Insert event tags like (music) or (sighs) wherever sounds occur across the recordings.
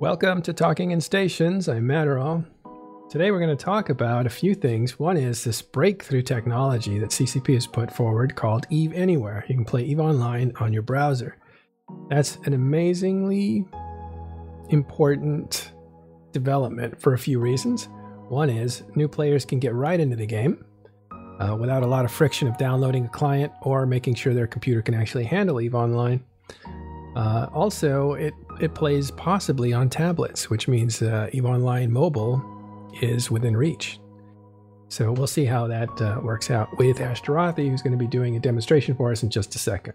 Welcome to Talking in Stations. I'm Matterall. Today we're going to talk about a few things. One is this breakthrough technology that CCP has put forward called Eve Anywhere. You can play Eve Online on your browser. That's an amazingly important development for a few reasons. One is new players can get right into the game uh, without a lot of friction of downloading a client or making sure their computer can actually handle Eve Online. Uh, also, it, it plays possibly on tablets, which means uh, EVE Online Mobile is within reach. So we'll see how that uh, works out with Ashterothi, who's going to be doing a demonstration for us in just a second.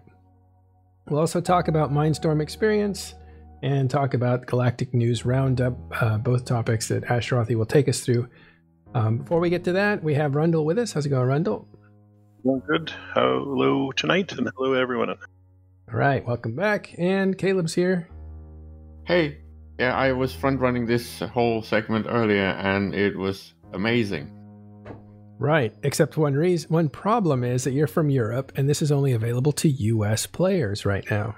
We'll also talk about Mindstorm Experience and talk about Galactic News Roundup, uh, both topics that Ashterothi will take us through. Um, before we get to that, we have Rundle with us. How's it going, Rundle? Good. Hello tonight, and hello everyone. All right, welcome back. And Caleb's here. Hey, yeah, I was front running this whole segment earlier, and it was amazing. Right, except one reason, one problem is that you're from Europe, and this is only available to U.S. players right now.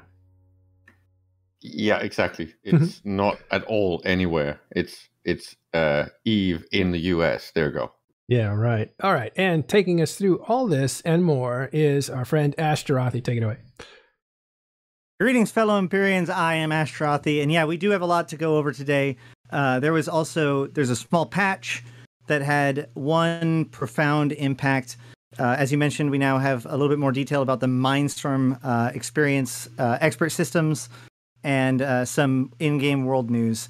Yeah, exactly. (laughs) It's not at all anywhere. It's it's uh, Eve in the U.S. There you go. Yeah, right. All right, and taking us through all this and more is our friend Ashterothi. Take it away. Greetings, fellow Empyreans. I am Ashterothi, and yeah, we do have a lot to go over today. Uh, there was also there's a small patch that had one profound impact. Uh, as you mentioned, we now have a little bit more detail about the Mindstorm uh, experience, uh, expert systems, and uh, some in-game world news.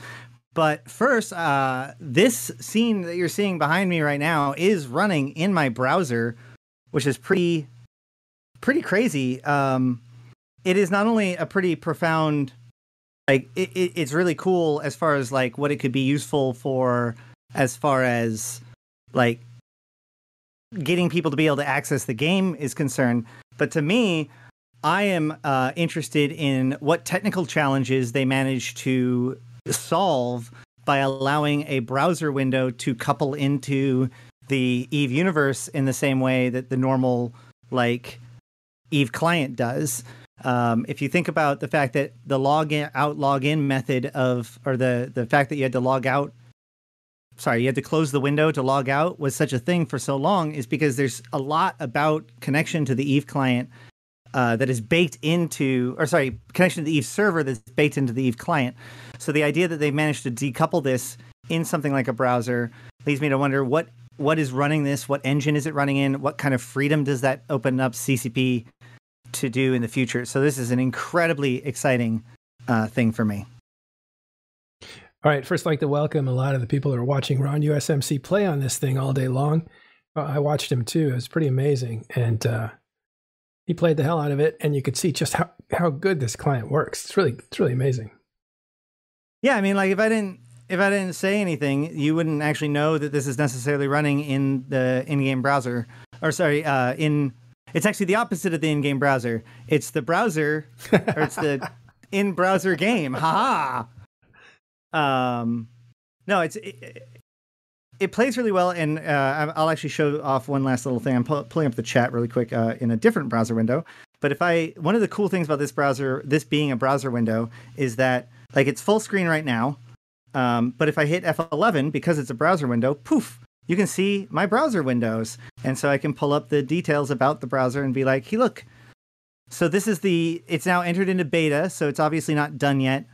But first, uh, this scene that you're seeing behind me right now is running in my browser, which is pretty, pretty crazy. Um, it is not only a pretty profound, like it, it, it's really cool as far as like what it could be useful for, as far as like getting people to be able to access the game is concerned. But to me, I am uh, interested in what technical challenges they manage to solve by allowing a browser window to couple into the Eve universe in the same way that the normal like Eve client does. Um, if you think about the fact that the log in, out login method of or the the fact that you had to log out sorry you had to close the window to log out was such a thing for so long is because there's a lot about connection to the eve client uh, that is baked into, or sorry, connection to the Eve server that's baked into the Eve client. So the idea that they've managed to decouple this in something like a browser leads me to wonder what what is running this, what engine is it running in, what kind of freedom does that open up CCP to do in the future. So this is an incredibly exciting uh, thing for me. All right, first, I'd like to welcome a lot of the people that are watching Ron USMC play on this thing all day long. Uh, I watched him too; it was pretty amazing, and uh, he played the hell out of it, and you could see just how, how good this client works. It's really it's really amazing. Yeah, I mean, like if I didn't if I didn't say anything, you wouldn't actually know that this is necessarily running in the in-game browser. Or sorry, uh, in it's actually the opposite of the in-game browser. It's the browser, or it's the (laughs) in-browser game. Ha ha. Um, no, it's it, it plays really well, and uh, I'll actually show off one last little thing. I'm pu- pulling up the chat really quick uh, in a different browser window. But if I, one of the cool things about this browser, this being a browser window, is that like it's full screen right now. Um, but if I hit F11 because it's a browser window, poof, you can see my browser windows, and so I can pull up the details about the browser and be like, "Hey, look." So this is the. It's now entered into beta, so it's obviously not done yet.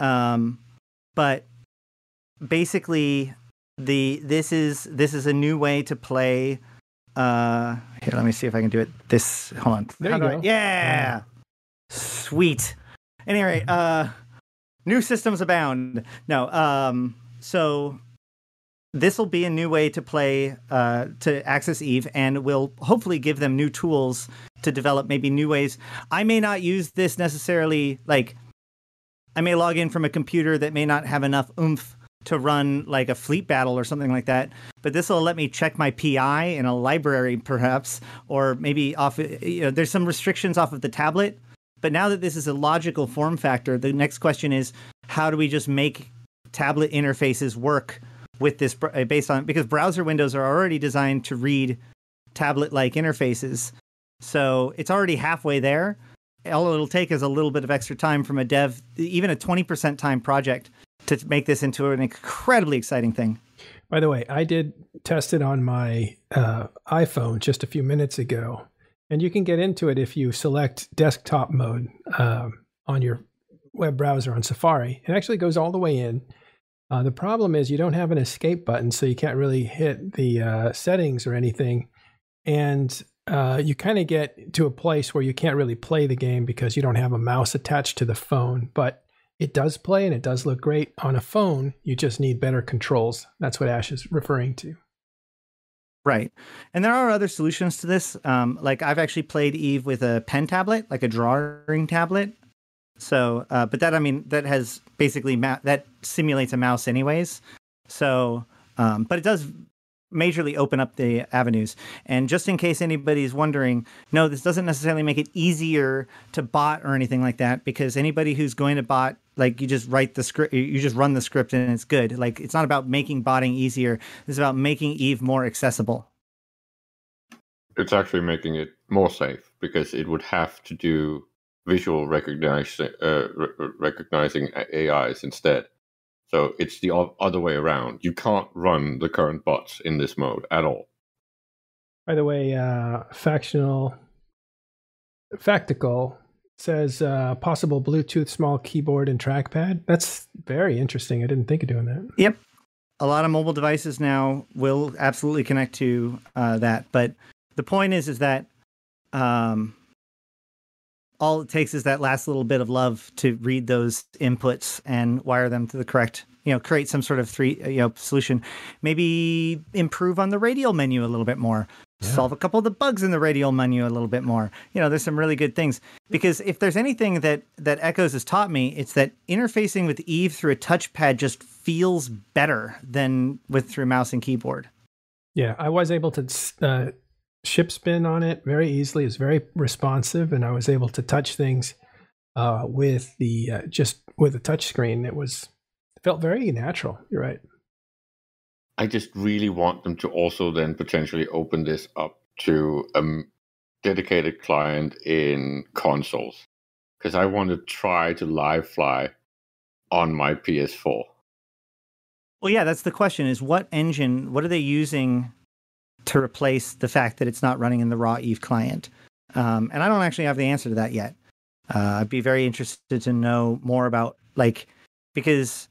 Um, but basically, the this is this is a new way to play uh here let me see if i can do it this hold on There you do I- go. yeah sweet anyway uh new systems abound no um so this will be a new way to play uh to access eve and will hopefully give them new tools to develop maybe new ways i may not use this necessarily like i may log in from a computer that may not have enough oomph to run like a fleet battle or something like that. But this will let me check my PI in a library, perhaps, or maybe off. You know, there's some restrictions off of the tablet. But now that this is a logical form factor, the next question is how do we just make tablet interfaces work with this uh, based on because browser windows are already designed to read tablet-like interfaces. So it's already halfway there. All it'll take is a little bit of extra time from a dev, even a 20% time project to make this into an incredibly exciting thing. By the way, I did test it on my uh, iPhone just a few minutes ago, and you can get into it if you select desktop mode um, on your web browser on Safari. It actually goes all the way in. Uh, the problem is you don't have an escape button, so you can't really hit the uh, settings or anything. And uh, you kind of get to a place where you can't really play the game because you don't have a mouse attached to the phone. But it does play and it does look great on a phone. You just need better controls. That's what Ash is referring to. Right. And there are other solutions to this. Um, like I've actually played Eve with a pen tablet, like a drawing tablet. So, uh, but that, I mean, that has basically, ma- that simulates a mouse anyways. So, um, but it does majorly open up the avenues. And just in case anybody's wondering, no, this doesn't necessarily make it easier to bot or anything like that, because anybody who's going to bot, like you just write the script, you just run the script and it's good. Like it's not about making botting easier. It's about making Eve more accessible. It's actually making it more safe because it would have to do visual recognize, uh, re- recognizing AIs instead. So it's the other way around. You can't run the current bots in this mode at all. By the way, uh, factional Factical says uh, possible Bluetooth small keyboard and trackpad. That's very interesting. I didn't think of doing that. Yep. A lot of mobile devices now will absolutely connect to uh, that. But the point is, is that um, all it takes is that last little bit of love to read those inputs and wire them to the correct you know create some sort of three you know solution. Maybe improve on the radial menu a little bit more. Yeah. solve a couple of the bugs in the radial menu a little bit more. You know there's some really good things. Because if there's anything that that echoes has taught me it's that interfacing with eve through a touchpad just feels better than with through mouse and keyboard. Yeah i was able to uh, ship spin on it very easily. It's very responsive, and I was able to touch things uh, with the uh, just with a touch screen. It was it felt very natural. You're right. I just really want them to also then potentially open this up to a dedicated client in consoles because I want to try to live fly on my PS4. Well, yeah, that's the question: is what engine? What are they using to replace the fact that it's not running in the raw Eve client. Um, and I don't actually have the answer to that yet. Uh, I'd be very interested to know more about like because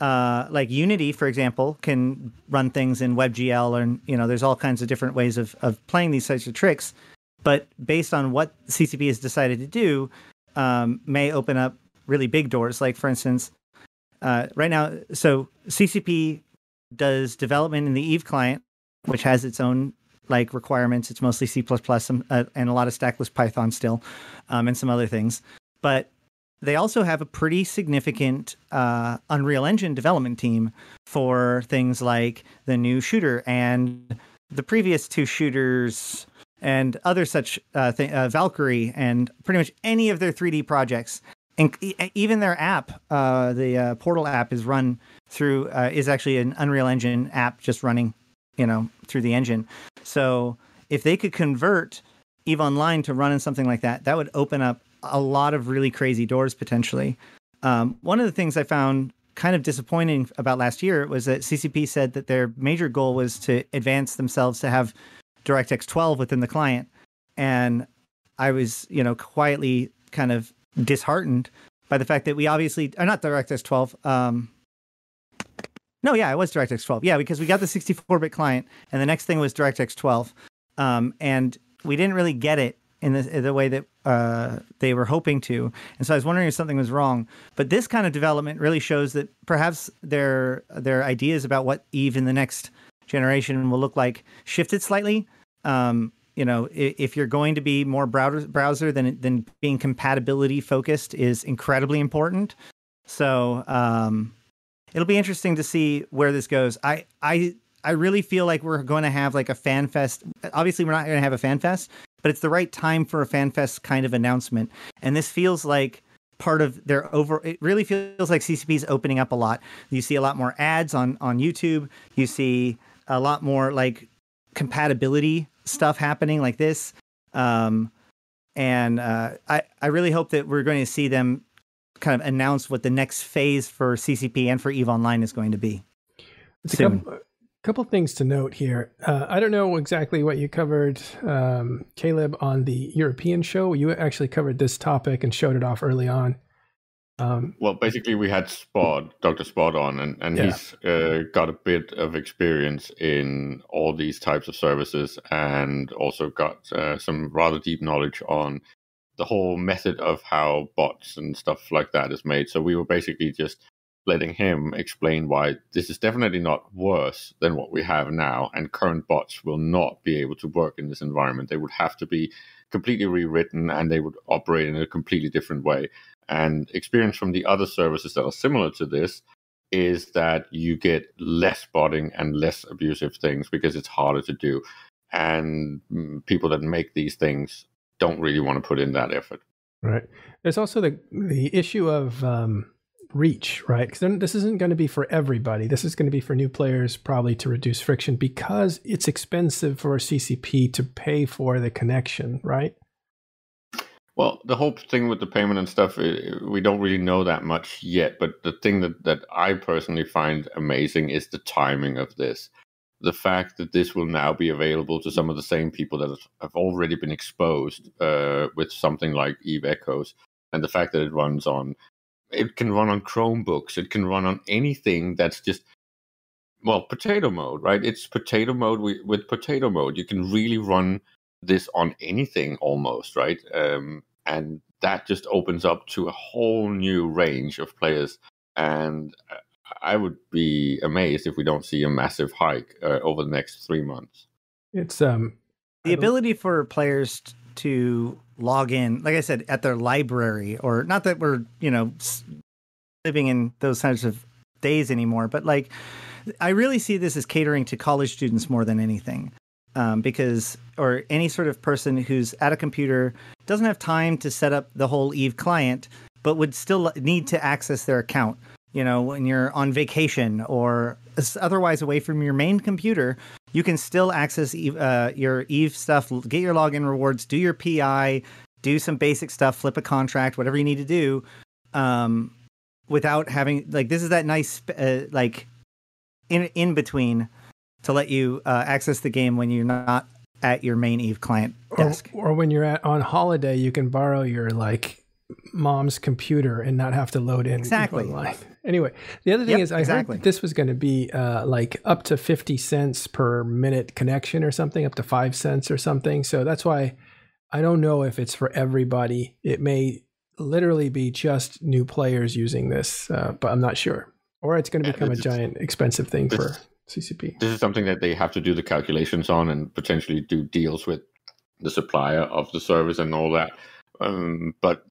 uh, like Unity, for example, can run things in WebGL, and you know, there's all kinds of different ways of of playing these types of tricks. But based on what CCP has decided to do, um, may open up really big doors. Like for instance, uh, right now, so CCP does development in the Eve client which has its own like requirements. It's mostly C++ uh, and a lot of stackless Python still, um, and some other things. But they also have a pretty significant uh, Unreal Engine development team for things like the new shooter and the previous two shooters and other such uh, th- uh, Valkyrie and pretty much any of their 3D projects. And even their app, uh, the uh, Portal app, is run through is actually an Unreal Engine app just running you know, through the engine. So if they could convert Eve Online to run in something like that, that would open up a lot of really crazy doors potentially. Um, one of the things I found kind of disappointing about last year was that CCP said that their major goal was to advance themselves to have DirectX 12 within the client. And I was, you know, quietly kind of disheartened by the fact that we obviously are not DirectX 12. Um, no, yeah, it was DirectX 12. Yeah, because we got the 64-bit client, and the next thing was DirectX 12, um, and we didn't really get it in the, in the way that uh, they were hoping to. And so I was wondering if something was wrong. But this kind of development really shows that perhaps their their ideas about what Eve in the next generation will look like shifted slightly. Um, you know, if, you're going to be more browser browser than than being compatibility focused is incredibly important. So um, it'll be interesting to see where this goes. I I I really feel like we're going to have like a fan fest. Obviously, we're not going to have a fan fest, but it's the right time for a fan fest kind of announcement. And this feels like part of their over. It really feels like CCP is opening up a lot. You see a lot more ads on on YouTube. You see a lot more like compatibility stuff happening like this. Um, and uh, I I really hope that we're going to see them kind of announce what the next phase for CCP and for Eve Online is going to be. It's a couple, couple things to note here. Uh, I don't know exactly what you covered, um, Caleb, on the European show. You actually covered this topic and showed it off early on. Um, Well, basically, we had Spot, Dr. Spot on, and, and Yeah. he's uh, got a bit of experience in all these types of services and also got uh, some rather deep knowledge on the whole method of how bots and stuff like that is made. So we were basically just letting him explain why this is definitely not worse than what we have now, and current bots will not be able to work in this environment. They would have to be completely rewritten and they would operate in a completely different way. And experience from the other services that are similar to this is that you get less botting and less abusive things because it's harder to do. And mm, people that make these things don't really want to put in that effort. Right. There's also the the issue of um, reach, right? Because this isn't going to be for everybody. This is going to be for new players, probably to reduce friction because it's expensive for CCP to pay for the connection, right? Well, the whole thing with the payment and stuff, we don't really know that much yet. But the thing that, that I personally find amazing is the timing of this. The fact that this will now be available to some of the same people that have already been exposed uh, with something like Eve Echoes, and the fact that it runs on, it can run on Chromebooks, it can run on anything that's just, well, potato mode, right? It's potato mode with, potato mode. You can really run this on anything almost, right? Um, and that just opens up to a whole new range of players. And uh, I would be amazed if we don't see a massive hike uh, over the next three months. It's um the ability for players to log in like i said at their library or not that we're you know living in those types of days anymore but like i really see this as catering to college students more than anything um, because or any sort of person who's at a computer doesn't have time to set up the whole eve client but would still need to access their account you know when you're on vacation or otherwise away from your main computer you can still access Eve, uh, your Eve stuff, get your login rewards, do your PI, do some basic stuff, flip a contract, whatever you need to do, um, without having like this is that nice uh, like in in between to let you uh, access the game when you're not at your main Eve client or, desk. or when you're at on holiday, you can borrow your like mom's computer and not have to load in Exactly. online. Anyway, the other thing Yep, is I exactly. heard this was going to be uh, like up to 50 cents per minute connection or something, up to 5 cents or something. So that's why I don't know if it's for everybody. It may literally be just new players using this, uh, but I'm not sure. Or it's going to Yeah, become a giant expensive thing for CCP. This is something that they have to do the calculations on and potentially do deals with the supplier of the service and all that. Um, but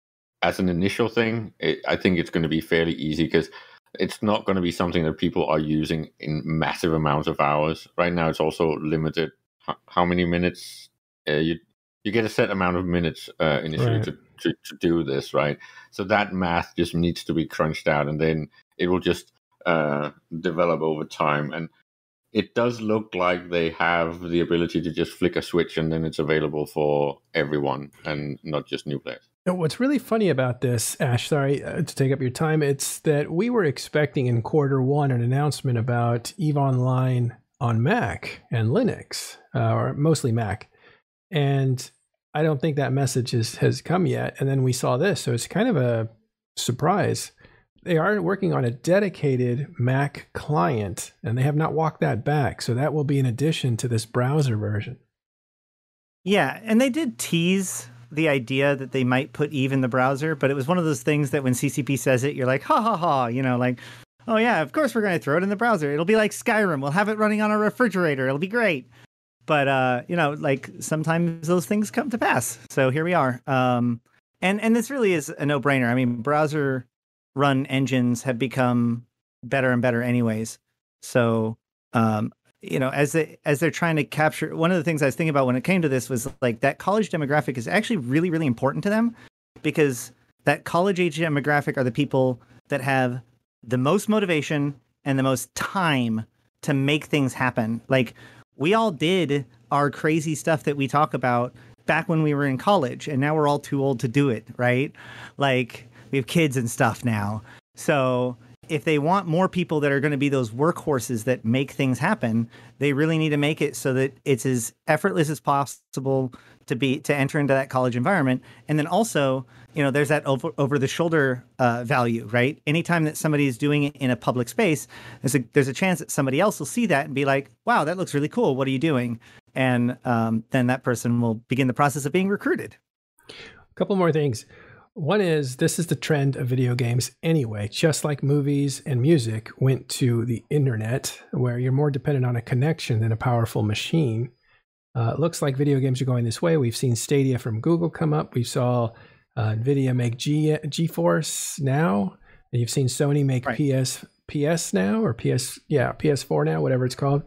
as an initial thing, it, I think it's going to be fairly easy because it's not going to be something that people are using in massive amounts of hours. Right now, it's also limited. How, many minutes uh, you you get a set amount of minutes uh, initially Right. to, to to do this, right? So that math just needs to be crunched out, and then it will just uh, develop over time. And it does look like they have the ability to just flick a switch and then it's available for everyone and not just new players. What's really funny about this, Ash, sorry uh, to take up your time, it's that we were expecting in quarter one an announcement about EVE Online on Mac and Linux, uh, or mostly Mac. And I don't think that message is, has come yet. And then we saw this. So it's kind of a surprise. They are working on a dedicated Mac client, and they have not walked that back. So that will be in addition to this browser version. Yeah, and they did tease the idea that they might put Eve in the browser, but it was one of those things that when CCP says it, you're like, ha ha ha, you know, like, oh yeah, of course we're going to throw it in the browser. It'll be like Skyrim. We'll have it running on a refrigerator. It'll be great. But uh, you know, like sometimes those things come to pass. So here we are. Um, and and this really is a no-brainer. I mean, browser run engines have become better and better anyways. So um, you know, as they as they're trying to capture one of the things I was thinking about when it came to this was like that college demographic is actually really, really important to them because that college age demographic are the people that have the most motivation and the most time to make things happen. Like we all did our crazy stuff that we talk about back when we were in college and now we're all too old to do it, right? Like We have kids and stuff now. So if they want more people that are going to be those workhorses that make things happen, they really need to make it so that it's as effortless as possible to be to enter into that college environment. And then also, you know, there's that over over the shoulder uh, value, right? Anytime that somebody is doing it in a public space, there's a there's a chance that somebody else will see that and be like, "Wow, that looks really cool. What are you doing?" And um, then that person will begin the process of being recruited. A couple more things. One is this is the trend of video games anyway, just like movies and music went to the internet, where you're more dependent on a connection than a powerful machine. Uh, it looks like video games are going this way. We've seen Stadia from Google come up. We saw uh, Nvidia make G GeForce now. You've seen Sony make right. PS PS now or PS yeah PS4 now, whatever it's called.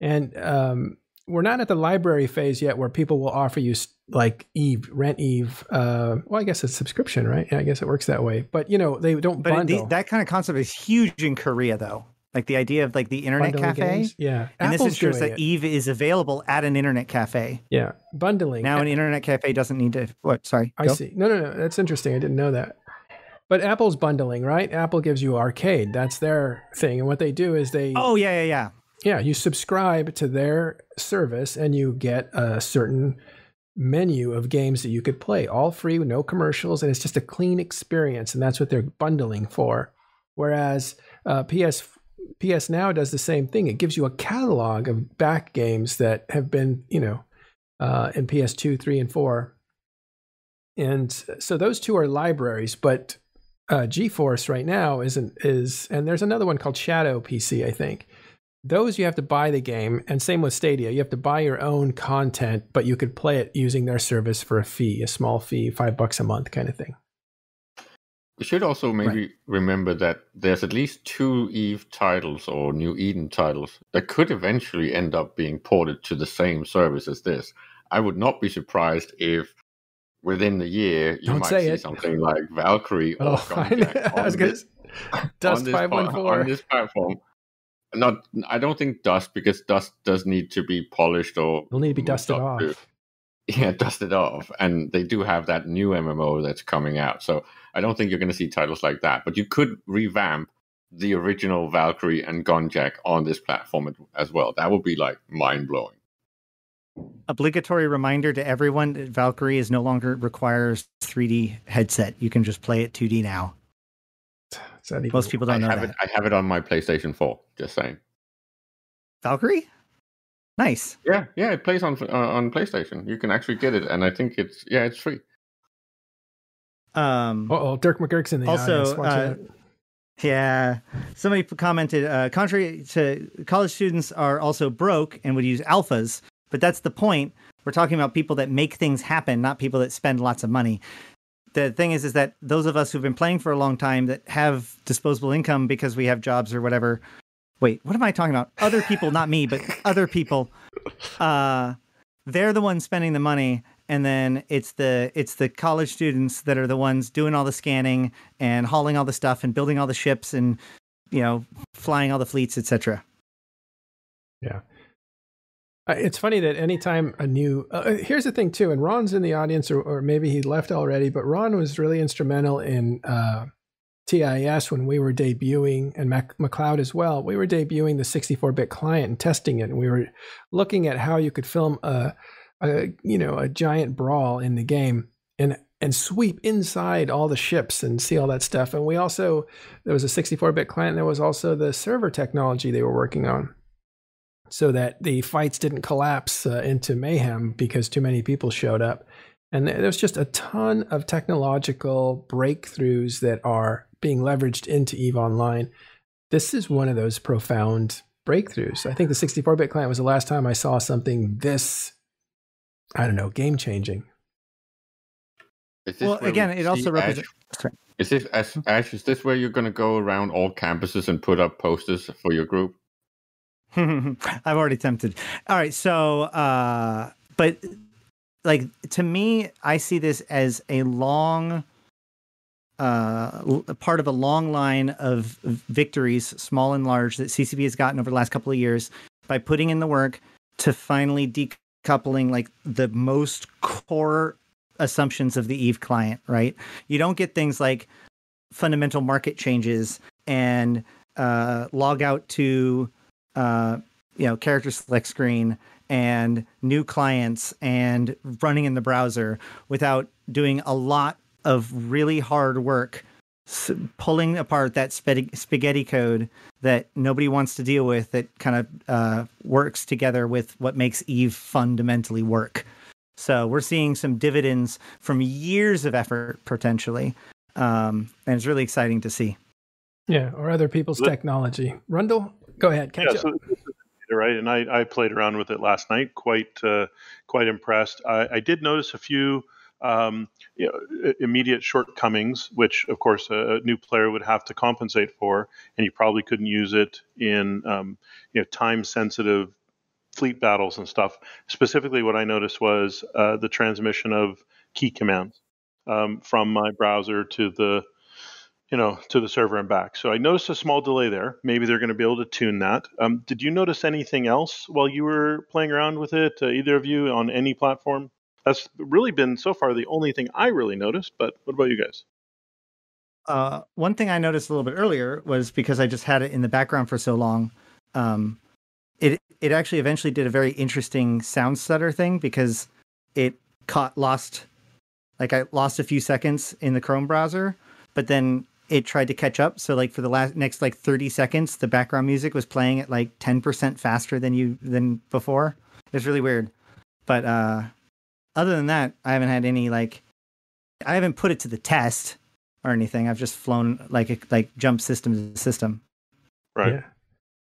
And um, we're not at the library phase yet, where people will offer you like Eve, rent Eve. Uh, well, I guess it's subscription, right? Yeah, I guess it works that way. But you know, they don't but bundle. The, that kind of concept is huge in Korea, though. Like the idea of like the internet Bundling cafe. Games? Yeah, and Apple's this ensures that it. Eve is available at an internet cafe. Yeah, bundling. Now, an internet cafe doesn't need to. What? Sorry. I see. No, no, no. That's interesting. I didn't know that. But Apple's bundling, right? Apple gives you arcade. That's their thing. And what they do is they. Oh yeah, yeah, yeah. Yeah, you subscribe to their service and you get a certain menu of games that you could play, all free no commercials, and it's just a clean experience, and that's what they're bundling for. Whereas uh, PS PS Now does the same thing; it gives you a catalog of back games that have been, you know, uh, in PS2, three, and four, and so those two are libraries, but uh, GeForce right now isn't is, and there's another one called Shadow PC, I think those you have to buy the game, and same with Stadia. You have to buy your own content, but you could play it using their service for a fee, a small fee, five bucks a month kind of thing. We should also maybe right. remember that there's at least two Eve titles or New Eden titles that could eventually end up being ported to the same service as this. I would not be surprised if within the year you Don't might see it. something like Valkyrie or oh, (laughs) I, I was to (laughs) Dust five one four on this platform not I don't think dust because dust does need to be polished or it'll need to be dusted off. To, (laughs) yeah, dusted off. And they do have that new MMO that's coming out. So I don't think you're going to see titles like that. But you could revamp the original Valkyrie and Gunjack on this platform as well. That would be like mind blowing. Obligatory reminder to everyone that Valkyrie is no longer requires 3D headset. You can just play it 2D now. Most people don't I know have that. It, I have it on my PlayStation 4. Just saying. Valkyrie. Nice. Yeah, yeah, it plays on uh, on PlayStation. You can actually get it, and I think it's yeah, it's free. Um. Oh, Dirk MacGirk's in the also. Uh, yeah, somebody commented. Uh, contrary to college students are also broke and would use alphas, but that's the point. We're talking about people that make things happen, not people that spend lots of money the thing is is that those of us who've been playing for a long time that have disposable income because we have jobs or whatever wait what am i talking about? Other people not me but (laughs) other people. Uh they're the ones spending the money and then it's the it's the college students that are the ones doing all the scanning and hauling all the stuff and building all the ships and you know flying all the fleets etc yeah it's funny that anytime a new uh, uh, here's the thing too, and Ron's in the audience, or, or maybe he left already, but Ron was really instrumental in uh, TIS when we were debuting, and Mac- McLeod as well. We were debuting the 64-bit client and testing it, and we were looking at how you could film a, a you know a giant brawl in the game and and sweep inside all the ships and see all that stuff. And we also there was a 64-bit client. There was also the server technology they were working on so that the fights didn't collapse uh, into mayhem because too many people showed up. And there's just a ton of technological breakthroughs that are being leveraged into EVE Online. This is one of those profound breakthroughs. I think the 64 bit client was the last time I saw something this, I don't know, game changing. Well, again, it also represents. Is this Ash? Is this where you're going to go around all campuses and put up posters for your group? (laughs) I've already tempted. All right, so uh but like to me, I see this as a long uh part of a long line of victories, small and large, that CCP has gotten over the last couple of years by putting in the work to finally decoupling like the most core assumptions of the Eve client, right? You don't get things like fundamental market changes and uh, log out to uh, you know character select screen and new clients and running in the browser without doing a lot of really hard work s- pulling apart that spaghetti, spaghetti code that nobody wants to deal with that kind of uh, works together with what makes eve fundamentally work so we're seeing some dividends from years of effort potentially um, and it's really exciting to see Yeah, or other people's technology. Rundle, go ahead, catch yeah, up. so this is data, right, and I, I played around with it last night. Quite uh, quite impressed. I, I did notice a few um, you know, immediate shortcomings, which of course a, a new player would have to compensate for, and you probably couldn't use it in um, you know time sensitive fleet battles and stuff. Specifically, what I noticed was uh, the transmission of key commands um, from my browser to the you know, to the server and back. So I noticed a small delay there. Maybe they're going to be able to tune that. Um, did you notice anything else while you were playing around with it, uh, either of you on any platform? That's really been so far the only thing I really noticed. But what about you guys? Uh, one thing I noticed a little bit earlier was because I just had it in the background for so long. Um, it it actually eventually did a very interesting sound stutter thing because it caught lost, like I lost a few seconds in the Chrome browser, but then it tried to catch up. So like for the last next like thirty seconds, the background music was playing at like ten percent faster than you than before. It's really weird, but uh, other than that, I haven't had any like I haven't put it to the test or anything. I've just flown like a, like jump system to system. Right. Yeah.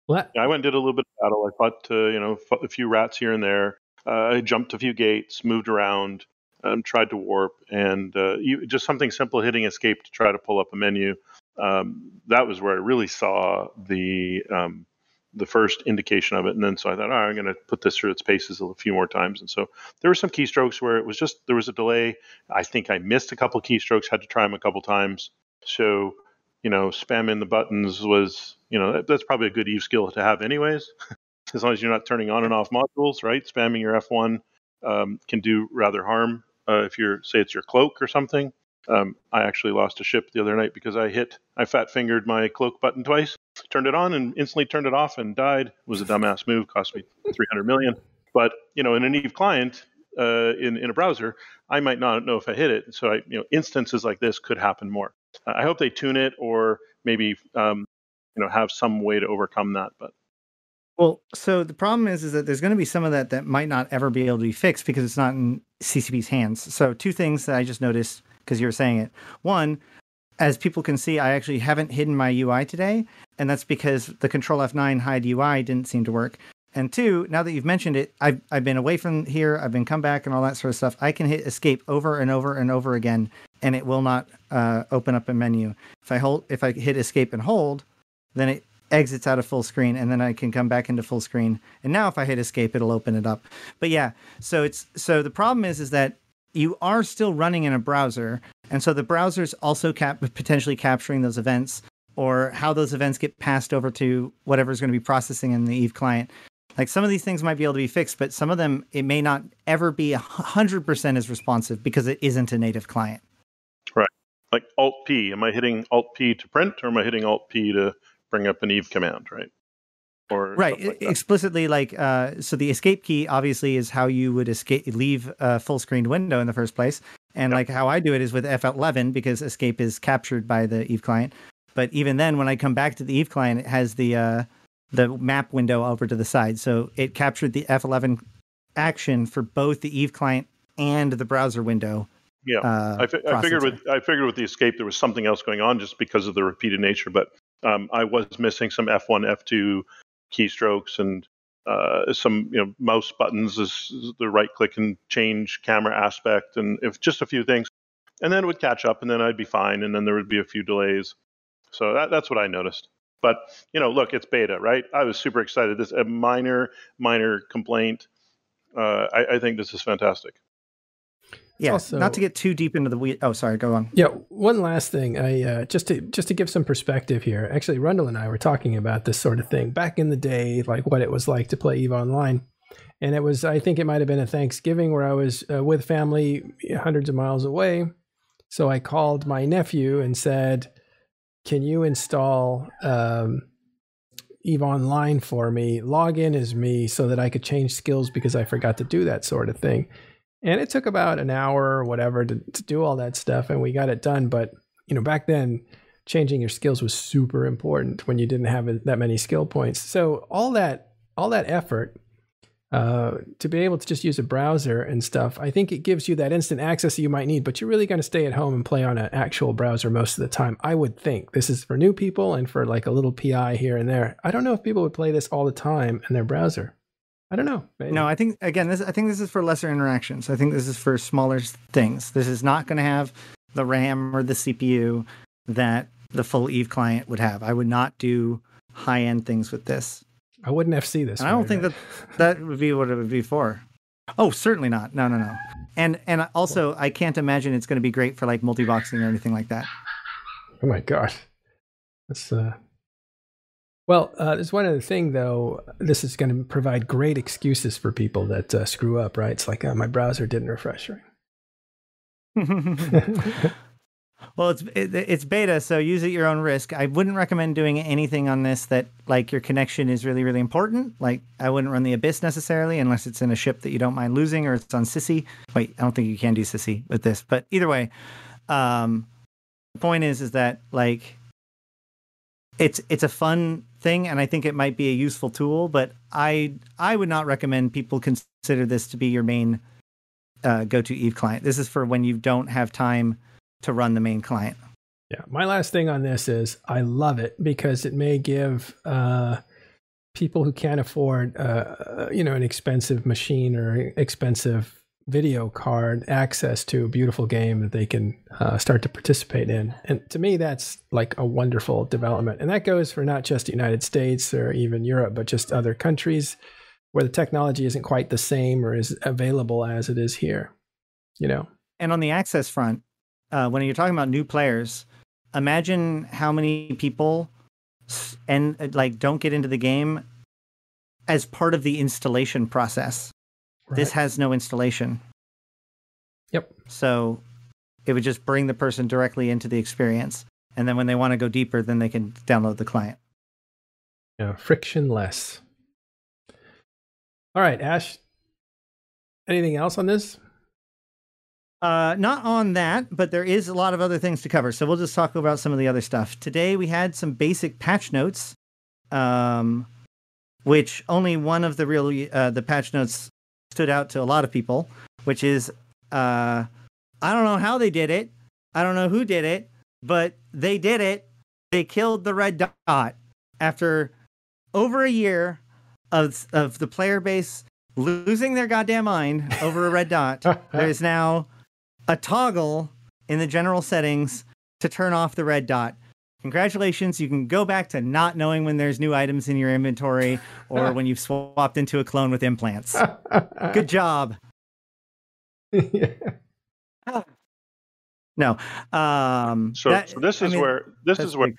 Well, Yeah, I went and did a little bit of battle. I fought, uh, you know, a few rats here and there. Uh, I jumped a few gates, moved around, um, tried to warp, and uh, you, just something simple, hitting escape to try to pull up a menu. Um, that was where I really saw the um, the first indication of it. And then so I thought, all right, I'm going to put this through its paces a few more times. And so there were some keystrokes where it was just there was a delay. I think I missed a couple keystrokes, had to try them a couple times. So you know, spamming the buttons was, you know, that, that's probably a good Eve skill to have, anyways. (laughs) as long as you're not turning on and off modules, right? Spamming your F1 um, can do rather harm uh, if you're, say, it's your cloak or something. Um, I actually lost a ship the other night because I hit, I fat fingered my cloak button twice, turned it on and instantly turned it off and died. It was a dumbass move, cost me 300 million. But you know, in an Eve client, uh, in in a browser, I might not know if I hit it. So I, you know, instances like this could happen more. I hope they tune it or maybe um, you know have some way to overcome that. But Well, so the problem is, is that there's going to be some of that that might not ever be able to be fixed because it's not in CCP's hands. So two things that I just noticed because you were saying it. One, as people can see, I actually haven't hidden my UI today, and that's because the Control F9 hide UI didn't seem to work. And two, now that you've mentioned it, I've I've been away from here, I've been come back and all that sort of stuff. I can hit escape over and over and over again, and it will not uh, open up a menu. If I hold, if I hit escape and hold, then it exits out of full screen, and then I can come back into full screen. And now if I hit escape, it'll open it up. But yeah, so it's so the problem is is that you are still running in a browser, and so the browser's also cap- potentially capturing those events or how those events get passed over to whatever's going to be processing in the Eve client. Like some of these things might be able to be fixed, but some of them it may not ever be hundred percent as responsive because it isn't a native client. Right. Like Alt P, am I hitting Alt P to print or am I hitting Alt P to bring up an Eve command, right? Or right like explicitly like uh, so the escape key obviously is how you would escape leave a full screen window in the first place and Yep. like how i do it is with f11 because escape is captured by the eve client but even then when i come back to the eve client it has the uh, the map window over to the side so it captured the f11 action for both the eve client and the browser window Yeah. uh, I, fi- I figured with I figured with the escape there was something else going on just because of the repeated nature, but um, I was missing some F1, F2 keystrokes and uh, some you know mouse buttons, is the right click and change camera aspect, and if just a few things, and then it would catch up, and then I'd be fine, and then there would be a few delays. So that, that's what I noticed. But you know, look, it's beta, right? I was super excited. This a minor minor complaint. Uh, I, I think this is fantastic. Yeah also- not to get too deep into the we oh sorry go on Yeah, one last thing. I uh, just to just to give some perspective here. Actually, Rundle and I were talking about this sort of thing back in the day, like what it was like to play Eve Online. And it was, I think it might have been a Thanksgiving where I was uh, with family hundreds of miles away. So I called my nephew and said, can you install um, Eve Online for me? Log in as me so that I could change skills because I forgot to do that sort of thing. And it took about an hour or whatever to, to do all that stuff, and we got it done. But you know, back then, changing your skills was super important when you didn't have that many skill points. So all that all that effort uh, to be able to just use a browser and stuff, I think it gives you that instant access that you might need, but you're really going to stay at home and play on an actual browser most of the time. I would think this is for new people and for like a little PI here and there. I don't know if people would play this all the time in their browser. I don't know. Maybe. No, I think again, this I think this is for lesser interactions. I think this is for smaller things. This is not going to have the RAM or the CPU that the full Eve client would have. I would not do high end things with this. I wouldn't FC this. I don't think that that would be what it would be for. Oh, certainly not. No, no, no. And and also, I can't imagine it's going to be great for like multi-boxing or anything like that. Oh my god, that's uh. Well, uh, there's one other thing though. This is going to provide great excuses for people that uh, screw up. Right? It's like uh, my browser didn't refresh right. (laughs) Well, it's it, it's beta, so use at your own risk. I wouldn't recommend doing anything on this that like your connection is really really important. Like I wouldn't run the Abyss necessarily unless it's in a ship that you don't mind losing or it's on Sisi. Wait, I don't think you can do Sisi with this, but either way, um, the point is is that like it's it's a fun thing and I think it might be a useful tool, but I I would not recommend people consider this to be your main uh, go to Eve client. This is for when you don't have time to run the main client. Yeah. My last thing on this is I love it because it may give uh, people who can't afford, uh, you know, an expensive machine or expensive video card access to a beautiful game that they can uh, start to participate in. And to me, that's like a wonderful development. And that goes for not just the United States or even Europe, but just other countries where the technology isn't quite the same or is available as it is here. You know. And on the access front, uh, when you're talking about new players, imagine how many people and like don't get into the game as part of the installation process. Right. This has no installation. Yep. So it would just bring the person directly into the experience. And then when they want to go deeper, then they can download the client. Yeah, frictionless. All right, Ash. Anything else on this? Uh, not on that, but there is a lot of other things to cover. So we'll just talk about some of the other stuff. Today we had some basic patch notes, um, which only one of the real uh, the patch notes stood out to a lot of people, which is uh, I don't know how they did it. I don't know who did it, but they did it. They killed the red dot after over a year of of the player base losing their goddamn mind over a red dot. (laughs) there is now a toggle in the general settings to turn off the red dot. Congratulations, you can go back to not knowing when there's new items in your inventory or when you've swapped into a clone with implants. (laughs) Good job. Yeah. (sighs) No. Um, so, that, so this is I mean, where this is where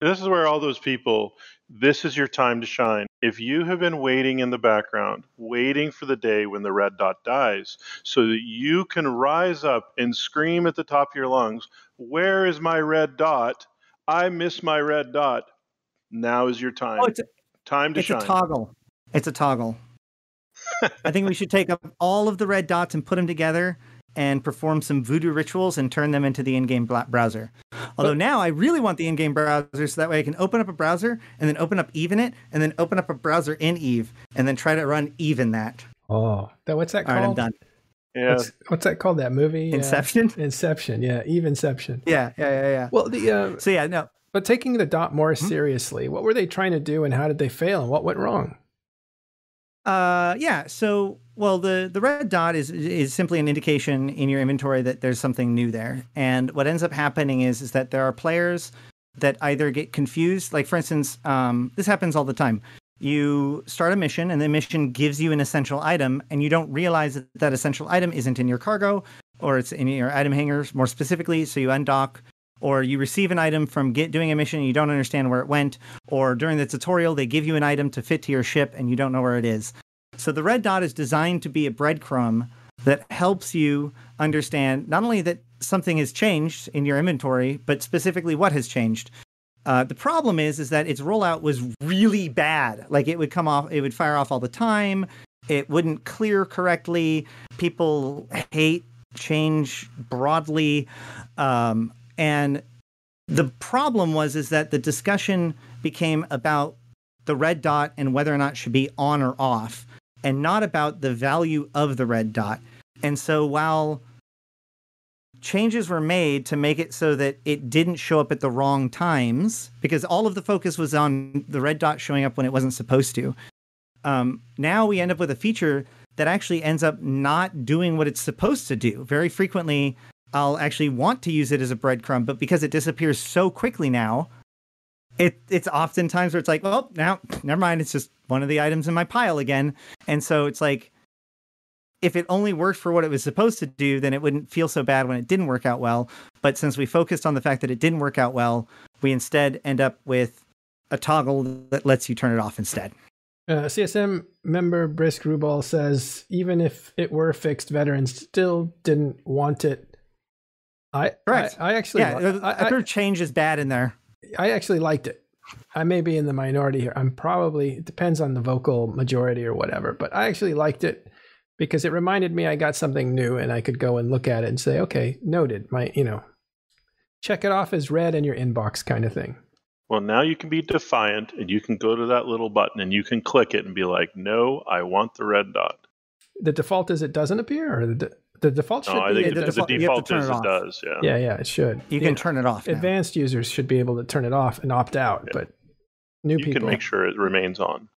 this is where all those people this is your time to shine. If you have been waiting in the background, waiting for the day when the red dot dies, so that you can rise up and scream at the top of your lungs, Where is my red dot? I miss my red dot. Now is your oh, time. Oh, it's a, time to it's shine. It's a toggle. It's a toggle. (laughs) I think we should take up all of the red dots and put them together and perform some voodoo rituals and turn them into the in-game browser. Although now I really want the in-game browser so that way I can open up a browser and then open up Eve in it and then open up a browser in Eve and then try to run Eve in that. Oh, that what's that called? All right, I'm done. Yeah. What's, what's that called? That movie? Inception. Uh, Inception. Yeah, Eve Inception. Yeah, yeah, yeah, yeah. Well, the uh, so yeah, no. But taking the dot more mm-hmm. seriously, what were they trying to do, and how did they fail, and what went wrong? Uh, yeah. So, well, the the red dot is is simply an indication in your inventory that there's something new there. And what ends up happening is is that there are players that either get confused. Like, for instance, um, this happens all the time. You start a mission, and the mission gives you an essential item, and you don't realize that that essential item isn't in your cargo or it's in your item hangers more specifically. So you undock or you receive an item from get, doing a mission and you don't understand where it went, or during the tutorial they give you an item to fit to your ship and you don't know where it is. So the red dot is designed to be a breadcrumb that helps you understand not only that something has changed in your inventory, but specifically what has changed. Uh, the problem is, is that its rollout was really bad. Like it would come off, it would fire off all the time. It wouldn't clear correctly. People hate change broadly, um, and the problem was is that the discussion became about the red dot and whether or not it should be on or off, and not about the value of the red dot. And so while changes were made to make it so that it didn't show up at the wrong times because all of the focus was on the red dot showing up when it wasn't supposed to. Um, now we end up with a feature that actually ends up not doing what it's supposed to do. Very frequently, I'll actually want to use it as a breadcrumb, but because it disappears so quickly now, it it's oftentimes where it's like, well, now never mind, it's just one of the items in my pile again. And so it's like if it only worked for what it was supposed to do, then it wouldn't feel so bad when it didn't work out well. But since we focused on the fact that it didn't work out well, we instead end up with a toggle that lets you turn it off instead. Uh, CSM member Brisc Rubal says even if it were fixed, veterans still didn't want it. I Correct. I, I actually yeah, I, I, I, change is bad in there. I actually liked it. I may be in the minority here. I'm probably it depends on the vocal majority or whatever, but I actually liked it because it reminded me I got something new and I could go and look at it and say, okay, noted. My, you know, check it off as read in your inbox kind of thing. Well, now you can be defiant and you can go to that little button and you can click it and be like, no, I want the red dot. The default is it doesn't appear, or the de- the default should no, I think the, the default, the default is it, it does. Yeah. Yeah, yeah, it should. You can turn it off. Now. Advanced users should be able to turn it off and opt out, yeah. but new you people You can make sure it remains on.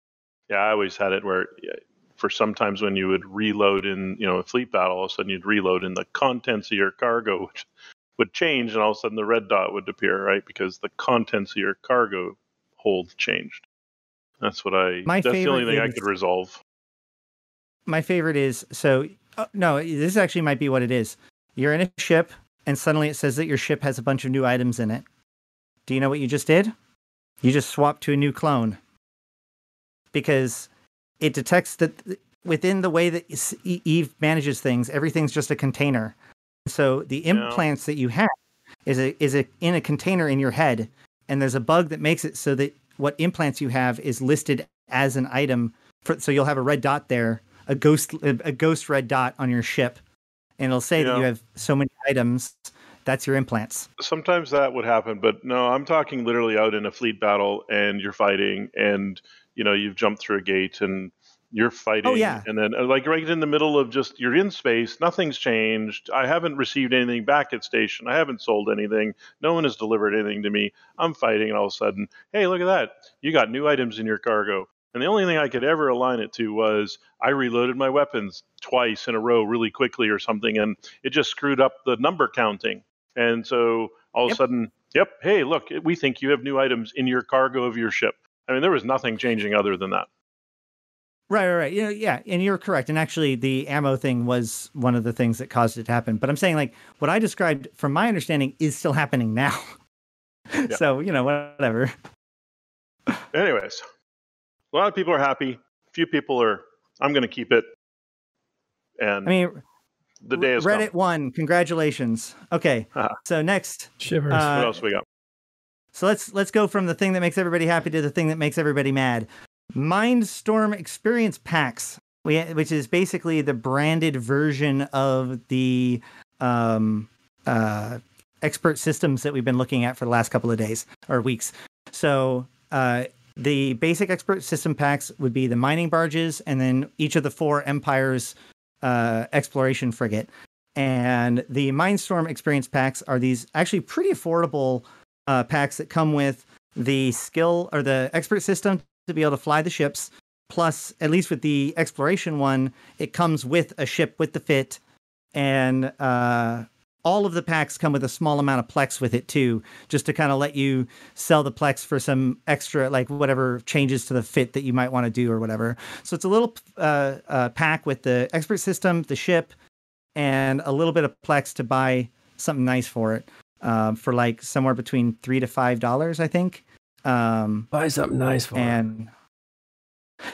Yeah, I always had it where yeah, for sometimes when you would reload in, you know, a fleet battle, all of a sudden you'd reload and the contents of your cargo (laughs) would, would change and all of a sudden the red dot would appear, right? Because the contents of your cargo hold changed. That's what I, my that's the only thing is, I could resolve. My favorite is, so, uh, no, this actually might be what it is. You're in a ship and suddenly it says that your ship has a bunch of new items in it. Do you know what you just did? You just swapped to a new clone. Because it detects that within the way that Eve manages things, everything's just a container. So the implants that you have is a is a in a container in your head, and there's a bug that makes it so that what implants you have is listed as an item. For, so you'll have a red dot there, a ghost a ghost red dot on your ship, and it'll say yeah. that you have so many items. That's your implants. Sometimes that would happen, but no, I'm talking literally out in a fleet battle, and you're fighting, and you know you've jumped through a gate and you're fighting. Oh, yeah. and then uh, like right in the middle of just you're in space nothing's changed. I haven't received anything back at station. I haven't sold anything. No one has delivered anything to me. I'm fighting and all of a sudden hey look at that. You got new items in your cargo. And the only thing i could ever align it to was i reloaded my weapons twice in a row really quickly or something and it just screwed up the number counting. And so all of a sudden yep hey look we think you have new items in your cargo of your ship I mean, there was nothing changing other than that. Right, right, right. Yeah, yeah, and you're correct. And actually, the ammo thing was one of the things that caused it to happen. But I'm saying, like, what I described, from my understanding, is still happening now. (laughs) Yeah. so you know, whatever. Anyways, a lot of people are happy. A few people are. I'm going to keep it. And I mean, the day is Reddit come. one. Congratulations. Okay, (laughs) so next, shivers. Uh, what else we got? So let's let's go from the thing that makes everybody happy to the thing that makes everybody mad. Mindstorm Experience Packs, which is basically the branded version of the um, uh, expert systems that we've been looking at for the last couple of days or weeks. So uh, the basic expert system packs would be the mining barges, and then each of the four empires uh, exploration frigate. And the Mindstorm Experience packs are these actually pretty affordable uh, packs that come with the skill or the expert system to be able to fly the ships. Plus, at least with the exploration one, it comes with a ship with the fit, and uh, all of the packs come with a small amount of plex with it too, just to kind of let you sell the plex for some extra, like whatever changes to the fit that you might want to do or whatever. So it's a little uh, uh, pack with the expert system, the ship, and a little bit of plex to buy something nice for it uh, for like somewhere between three to five dollars, I think. Um, Buy something nice for and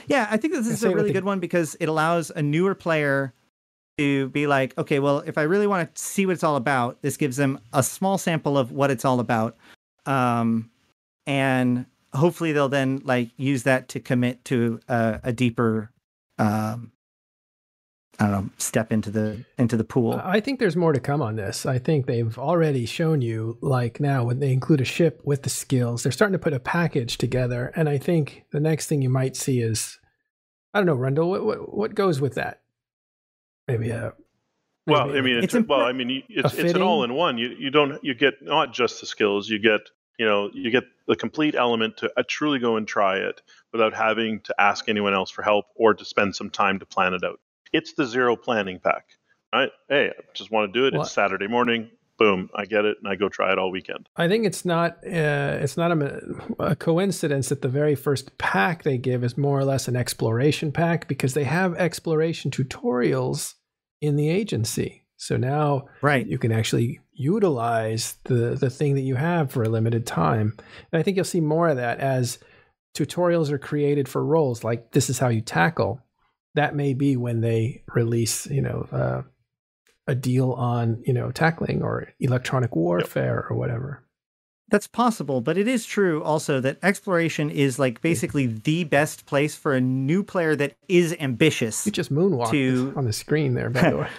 yeah, I think this is a really the... good one because it allows a newer player to be like, okay, well, if I really want to see what it's all about, this gives them a small sample of what it's all about. Um, and hopefully they'll then like use that to commit to a, a deeper um, I don't know, step into the into the pool. I think there's more to come on this. I think they've already shown you, like now, when they include a ship with the skills, they're starting to put a package together. And I think the next thing you might see is, I don't know, Rendell, what what, what goes with that? Maybe a. Well, maybe I mean, It's it's, well, I mean, it's, it's an all-in-one. You you don't you get not just the skills, you get you know you get the complete element to uh, truly go and try it without having to ask anyone else for help or to spend some time to plan it out. It's the zero planning pack, right? Hey, I just want to do it. Well- it's Saturday morning. Boom, I get it, and I go try it all weekend. I think it's not uh, it's not a, a coincidence that the very first pack they give is more or less an exploration pack because they have exploration tutorials in the agency. So now Right. you can actually utilize the the thing that you have for a limited time. And I think you'll see more of that as tutorials are created for roles like this is how you tackle. That may be when they release, you know, uh, a deal on, you know, tackling or electronic warfare or whatever. That's possible, but it is true also that exploration is like basically the best place for a new player that is ambitious. You just moonwalked To- (laughs) on the screen there, by the way. (laughs) (laughs)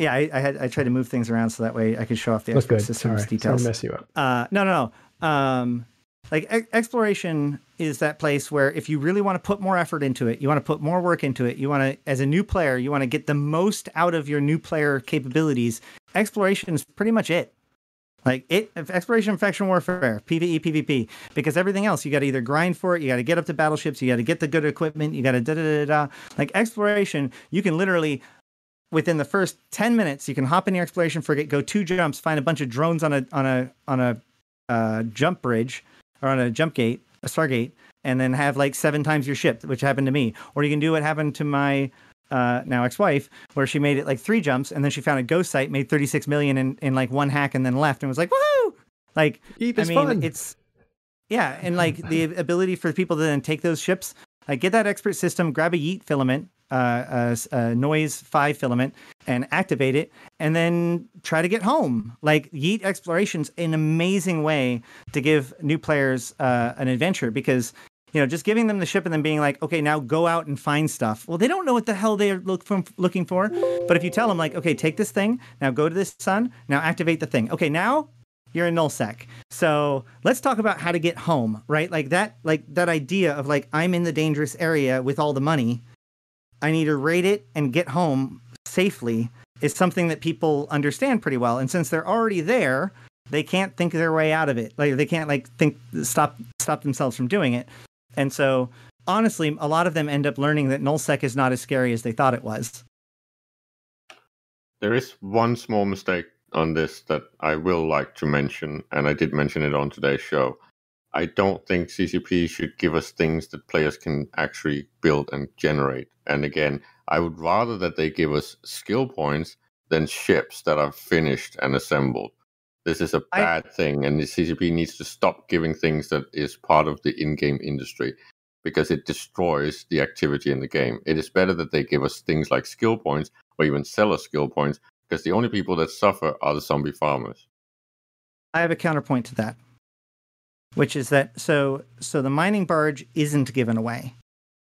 Yeah, I, I had I tried to move things around so that way I could show off the Look expert good. systems Sorry. Sorry details. to mess you up. Uh, no, no, no. Um, like e- exploration is that place where if you really want to put more effort into it, you want to put more work into it, you want to, as a new player, you want to get the most out of your new player capabilities. Exploration is pretty much it. Like it, exploration, faction warfare, PVE, PvP, because everything else you got to either grind for it, you got to get up to battleships, you got to get the good equipment, you got to da da da da. Like exploration, you can literally within the first 10 minutes you can hop in your exploration frigate go two jumps find a bunch of drones on a on a on a uh, jump bridge or on a jump gate a stargate and then have like seven times your ship which happened to me or you can do what happened to my uh, now ex-wife where she made it like three jumps and then she found a ghost site made 36 million in, in like one hack and then left and was like woohoo like Eve I mean, fun. it's yeah, and like the ability for people to then take those ships, like get that expert system, grab a yeet filament, uh, s- uh, noise five filament, and activate it, and then try to get home. Like yeet exploration's an amazing way to give new players uh, an adventure because. You know, just giving them the ship and then being like, okay, now go out and find stuff. Well, they don't know what the hell they're look from, looking for. But if you tell them, like, okay, take this thing, now go to this sun, now activate the thing. Okay, now you're in nullsec. So let's talk about how to get home, right? Like that, like that idea of like I'm in the dangerous area with all the money. I need to raid it and get home safely is something that people understand pretty well. And since they're already there, they can't think their way out of it. Like they can't like think stop stop themselves from doing it. And so honestly, a lot of them end up learning that nullsec is not as scary as they thought it was. There is one small mistake on this that I will like to mention, and I did mention it on today's show. I don't think CCP should give us things that players can actually build and generate. And again, I would rather that they give us skill points than ships that are finished and assembled. This is a bad thing, and the CCP needs to stop giving things that is part of the in-game industry because it destroys the activity in the game. It is better that they give us things like skill points or even sell us skill points because the only people that suffer are the zombie farmers. I have a counterpoint to that, which is that so so the mining barge isn't given away.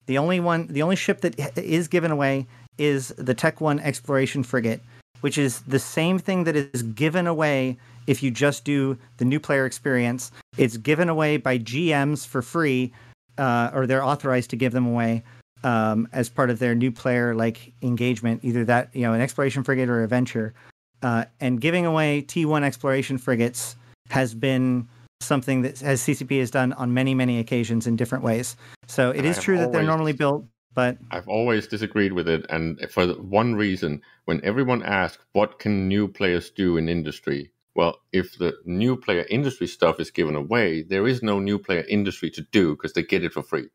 The only one, the only ship that is given away is the Tech One exploration frigate, which is the same thing that is given away if you just do the new player experience. It's given away by GMs for free, uh, or they're authorized to give them away um, as part of their new player like engagement, either that you know an exploration frigate or a venture. Uh, and giving away T1 exploration frigates has been something that as CCP has done on many many occasions in different ways. So it is I've true that they're normally built, but I've always disagreed with it, and for one reason: when everyone asks, "What can new players do in industry?" Well, if the new player industry stuff is given away, there is no new player industry to do because they get it for free.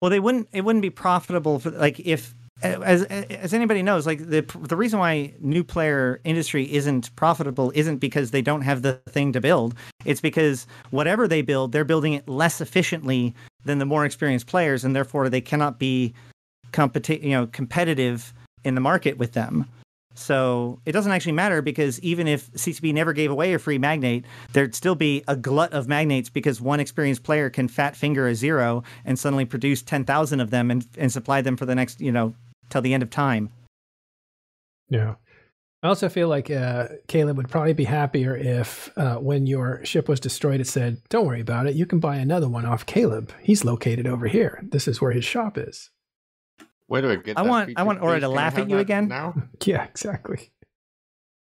Well, they wouldn't. It wouldn't be profitable for like if, as as anybody knows, like the the reason why new player industry isn't profitable isn't because they don't have the thing to build. It's because whatever they build, they're building it less efficiently than the more experienced players, and therefore they cannot be competi- you know competitive in the market with them. So it doesn't actually matter because even if CCP never gave away a free magnate, there'd still be a glut of magnates because one experienced player can fat finger a zero and suddenly produce 10,000 of them and, and supply them for the next, you know, till the end of time. Yeah. I also feel like uh, Caleb would probably be happier if, uh, when your ship was destroyed, it said, "Don't worry about it. You can buy another one off Caleb. He's located over here. This is where his shop is." Where do I get? I that want- feature? I want Aura to laugh at you again. now. (laughs) Yeah, exactly.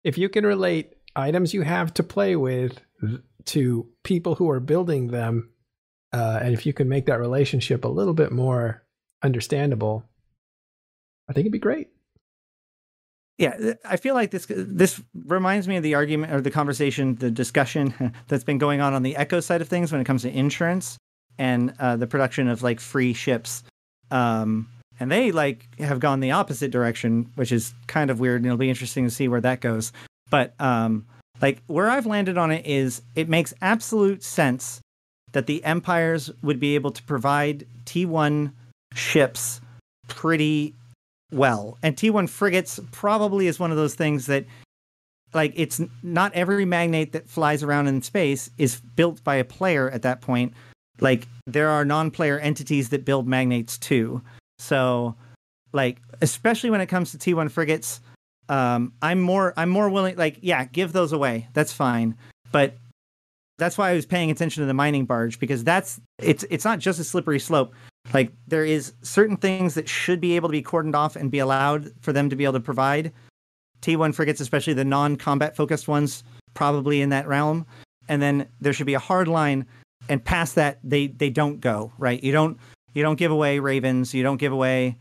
If you can relate items you have to play with to people who are building them, uh, and if you can make that relationship a little bit more understandable, I think it'd be great. Yeah, I feel like this this reminds me of the argument or the conversation, the discussion (laughs) that's been going on on the Echo side of things when it comes to insurance and uh, the production of like free ships. Um, and they like have gone the opposite direction, which is kind of weird, and it'll be interesting to see where that goes. But um, like where I've landed on it is, it makes absolute sense that the empires would be able to provide T1 ships pretty well. And T1 frigates probably is one of those things that like it's not every magnate that flies around in space is built by a player at that point. Like there are non-player entities that build magnates too. So like especially when it comes to T1 frigates, um I'm more I'm more willing like yeah, give those away. That's fine. But that's why I was paying attention to the mining barge because that's it's it's not just a slippery slope. Like there is certain things that should be able to be cordoned off and be allowed for them to be able to provide. T1 frigates, especially the non-combat focused ones, probably in that realm. And then there should be a hard line, and past that, they they don't go right. You don't you don't give away ravens. You don't give away.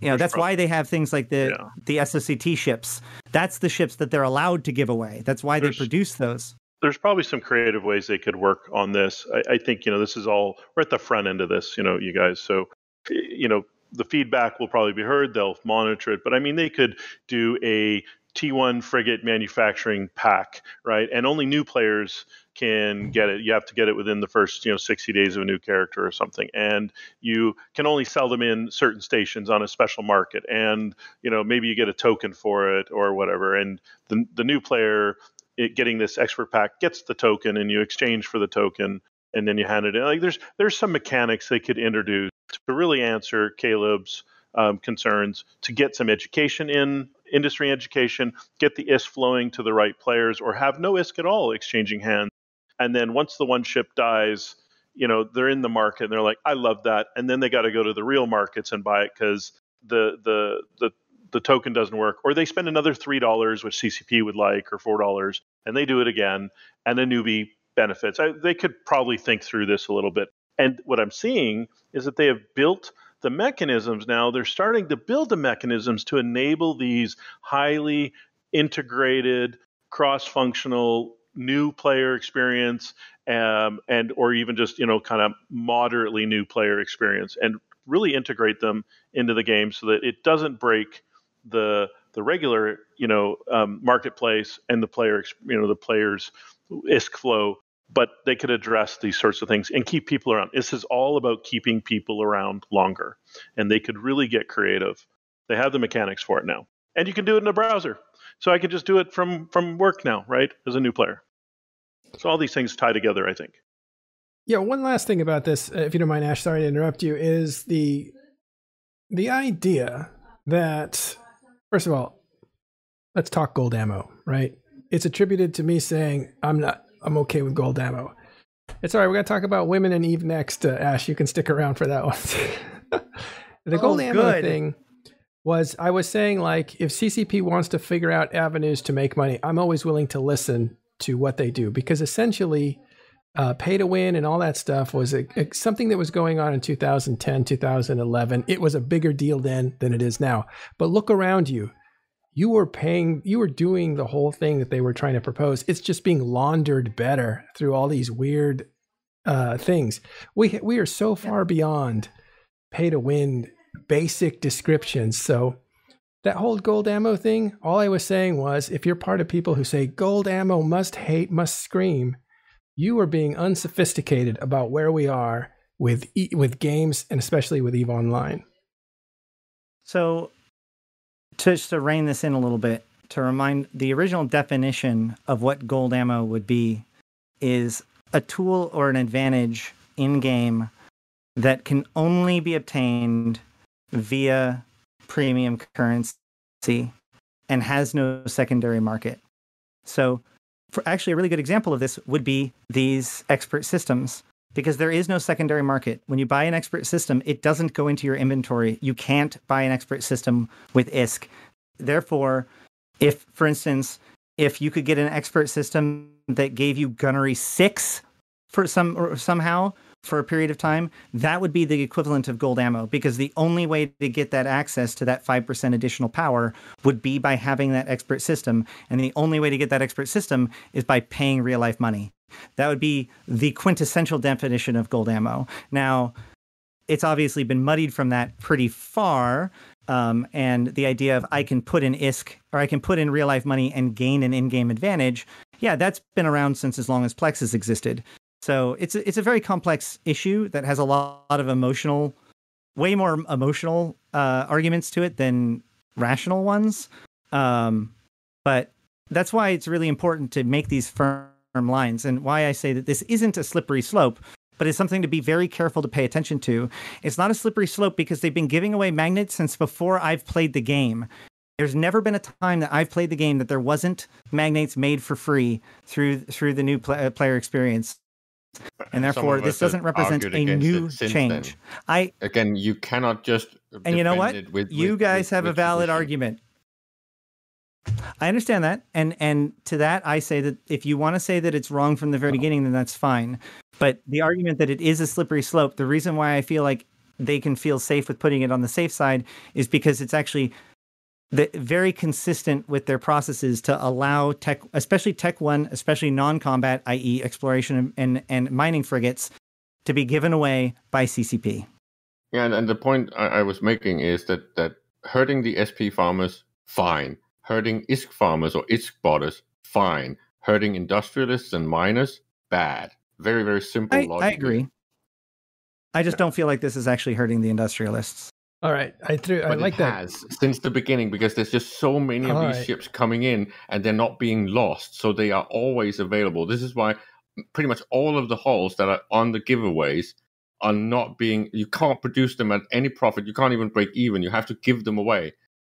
You know There's that's why they have things like the Yeah. the SOCT ships. That's the ships that they're allowed to give away. That's why There's- they produce those. There's probably some creative ways they could work on this. I, I think you know this is all we're at the front end of this, you know, you guys. So you know the feedback will probably be heard. They'll monitor it, but I mean they could do a T1 frigate manufacturing pack, right? And only new players can get it. You have to get it within the first, you know, 60 days of a new character or something. And you can only sell them in certain stations on a special market. And, you know, maybe you get a token for it or whatever. And the, the new player it, getting this expert pack gets the token and you exchange for the token and then you hand it in. Like there's there's some mechanics they could introduce to really answer Caleb's um, concerns to get some education in industry education, get the ISK flowing to the right players, or have no ISK at all exchanging hands. And then once the one ship dies, you know they're in the market and they're like, I love that, and then they got to go to the real markets and buy it because the the the the token doesn't work, or they spend another three dollars, which CCP would like, or four dollars, and they do it again, and a newbie benefits. I, they could probably think through this a little bit. And what I'm seeing is that they have built the mechanisms now. They're starting to build the mechanisms to enable these highly integrated, cross-functional new player experience, um, and or even just you know kind of moderately new player experience, and really integrate them into the game so that it doesn't break the the regular you know um, marketplace and the player you know the players ISK flow, but they could address these sorts of things and keep people around. This is all about keeping people around longer, and they could really get creative. They have the mechanics for it now, and you can do it in a browser. So I could just do it from from work now, right? As a new player. So all these things tie together, I think. Yeah, one last thing about this, uh, if you don't mind, Ash, sorry to interrupt you, is the the idea that first of all, let's talk gold ammo, right? It's attributed to me saying I'm not I'm okay with gold ammo. It's all right. We're gonna talk about women and Eve next. Uh, Ash, you can stick around for that one. (laughs) the Oh, gold ammo good. thing was I was saying like if CCP wants to figure out avenues to make money, I'm always willing to listen to what they do because essentially uh, pay to win and all that stuff was a, a- something that was going on in 2010, 2011. It was a bigger deal then than it is now. But look around you. You were paying, you were doing the whole thing that they were trying to propose. It's just being laundered better through all these weird uh, things. We we are so far beyond pay to win basic descriptions. So that whole gold ammo thing, all I was saying was if you're part of people who say gold ammo must hate, must scream, you are being unsophisticated about where we are with e- with games and especially with Eve Online. So to just to rein this in a little bit, to remind the original definition of what gold ammo would be is a tool or an advantage in game that can only be obtained via premium currency and has no secondary market. So, for actually a really good example of this would be these expert systems because there is no secondary market. When you buy an expert system, it doesn't go into your inventory. You can't buy an expert system with ISK. Therefore, if for instance, if you could get an expert system that gave you gunnery 6 for some or somehow for a period of time, that would be the equivalent of gold ammo because the only way to get that access to that 5% additional power would be by having that expert system. And the only way to get that expert system is by paying real life money. That would be the quintessential definition of gold ammo. Now, it's obviously been muddied from that pretty far. Um, and the idea of I can put in ISK or I can put in real life money and gain an in game advantage, yeah, that's been around since as long as Plex has existed. So it's a, it's a very complex issue that has a lot, of emotional, way more emotional uh, arguments to it than rational ones. Um, but that's why it's really important to make these firm lines, and why I say that this isn't a slippery slope, but it's something to be very careful to pay attention to. It's not a slippery slope because they've been giving away magnets since before I've played the game. There's never been a time that I've played the game that there wasn't magnets made for free through through the new pl- player experience and therefore this doesn't represent a new change. Then. I again, you cannot just and you know what? With, you with, guys with, have a valid argument. I understand that, and and to that I say that if you want to say that it's wrong from the very beginning, then that's fine. But the argument that it is a slippery slope, the reason why I feel like they can feel safe with putting it on the safe side is because it's actually the, very consistent with their processes to allow tech, especially Tech One, especially non-combat, i.e., exploration and, and mining frigates, to be given away by CCP. Yeah, and, and the point I, I, was making is that that hurting the SP farmers, fine. Hurting ISK farmers or ISK botters, fine. Hurting industrialists and miners, bad. Very, very simple I, logic. I agree. I just yeah. don't feel like this is actually hurting the industrialists. All right, I threw. But I like that has, since the beginning because there's just so many of All these right. ships coming in and they're not being lost, so they are always available. This is why pretty much all of the hulls that are on the giveaways are not being. You can't produce them at any profit. You can't even break even. You have to give them away,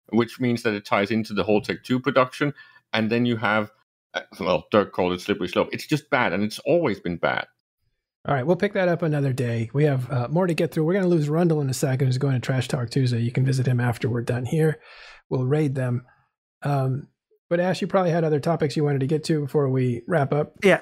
which means that it ties into the whole Tech Two production, and then you have. Uh, well, Dirk called it slippery slope. It's just bad, and it's always been bad. All right, we'll pick that up another day. We have uh, more to get through. We're going to lose Rundle in a second, who's going to Trash Talk Tuesday. You can visit him after we're done here. We'll raid them. Um, but Ash, you probably had other topics you wanted to get to before we wrap up. Yeah.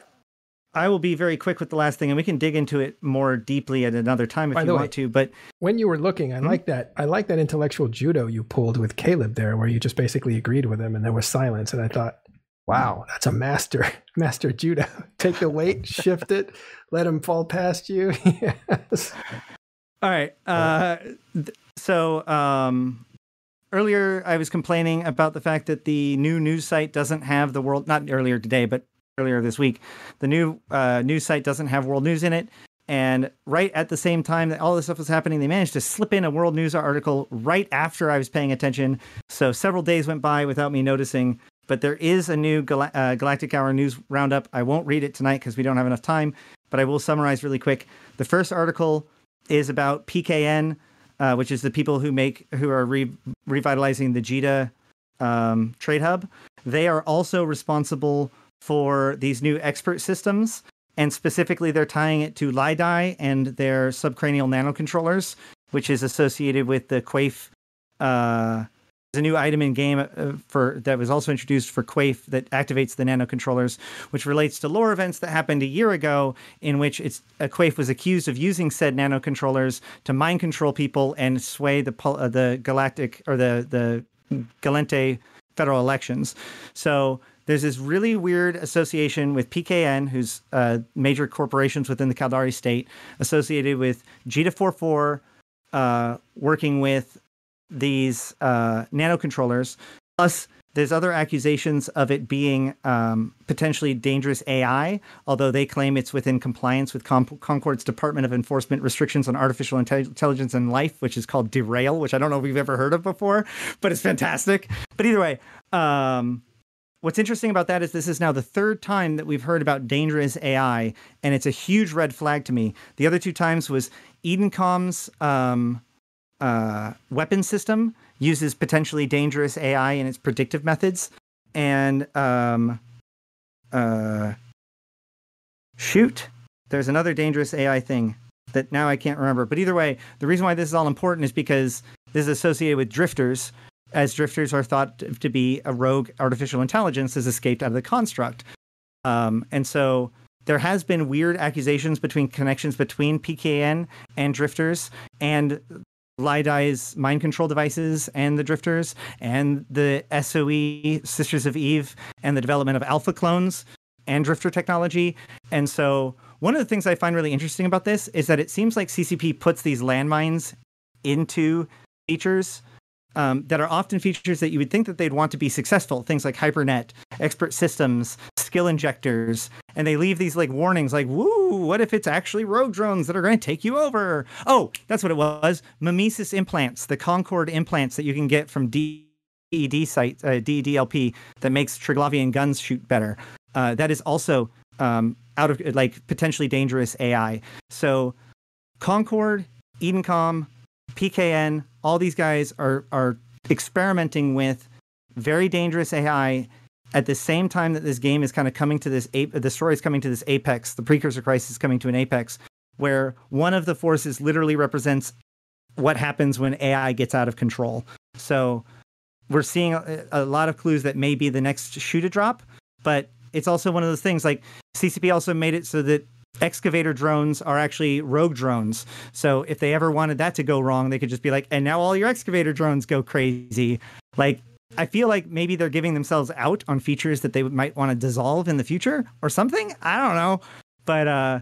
I will be very quick with the last thing, and we can dig into it more deeply at another time if By you want way, to. But when you were looking, I mm-hmm. like that. I like that intellectual judo you pulled with Caleb there, where you just basically agreed with him, and there was silence. And I thought, wow, that's a master, (laughs) master judo. (laughs) Take the weight, shift it, let him fall past you. (laughs) yes. All right. Uh, so um, earlier I was complaining about the fact that the new news site doesn't have the world, not earlier today, but earlier this week, the new uh, news site doesn't have world news in it. And right at the same time that all this stuff was happening, they managed to slip in a world news article right after I was paying attention. So several days went by without me noticing but there is a new Gal- uh, Galactic Hour news roundup. I won't read it tonight because we don't have enough time, but I will summarize really quick. The first article is about PKN, uh, which is the people who make who are re- revitalizing the JITA um, trade hub. They are also responsible for these new expert systems, and specifically, they're tying it to Lai Dai and their subcranial nanocontrollers, which is associated with the Quafe. Uh, a new item in game uh, for that was also introduced for Quafe that activates the nanocontrollers, which relates to lore events that happened a year ago, in which it's uh, Quafe was accused of using said nanocontrollers to mind control people and sway the uh, the galactic or the the Gallente federal elections. So there's this really weird association with PKN, who's uh, major corporations within the Caldari state, associated with JITA 44, uh, working with these uh, nanocontrollers. Plus, There's other accusations of it being um, potentially dangerous AI, although they claim it's within compliance with Com- Concord's Department of Enforcement restrictions on artificial Intelli- intelligence and life, which is called Derail, which I don't know if we've ever heard of before, but it's fantastic. But either way, um, what's interesting about that is this is now the third time that we've heard about dangerous AI, and it's a huge red flag to me. The other two times was Edencom's um, uh, weapon system uses potentially dangerous AI in its predictive methods, and um, uh, shoot, there's another dangerous AI thing that now I can't remember. But either way, the reason why this is all important is because this is associated with drifters, as drifters are thought to be a rogue artificial intelligence has escaped out of the construct. Um, and so there has been weird accusations between connections between PKN and drifters and Lai Dai's mind control devices and the drifters and the SOE Sisters of Eve and the development of alpha clones and drifter technology. And so one of the things I find really interesting about this is that it seems like CCP puts these landmines into features um, that are often features that you would think that they'd want to be successful. Things like HyperNet, expert systems, skill injectors, and they leave these like warnings, like "Woo! What if it's actually rogue drones that are going to take you over?" Oh, that's what it was. Mimesis implants, the Concord implants that you can get from DED site, uh, that makes Triglavian guns shoot better. Uh, that is also um, out of like potentially dangerous AI. So Concord, Edencom, PKN, all these guys are are experimenting with very dangerous AI at the same time that this game is kind of coming to this the story is coming to this apex, the precursor crisis is coming to an apex where one of the forces literally represents what happens when AI gets out of control. So we're seeing a, a lot of clues that may be the next shoe to drop, but it's also one of those things like CCP also made it so that excavator drones are actually rogue drones. So if they ever wanted that to go wrong, they could just be like, and now all your excavator drones go crazy. Like, I feel like maybe they're giving themselves out on features that they might want to dissolve in the future or something. I don't know. But uh,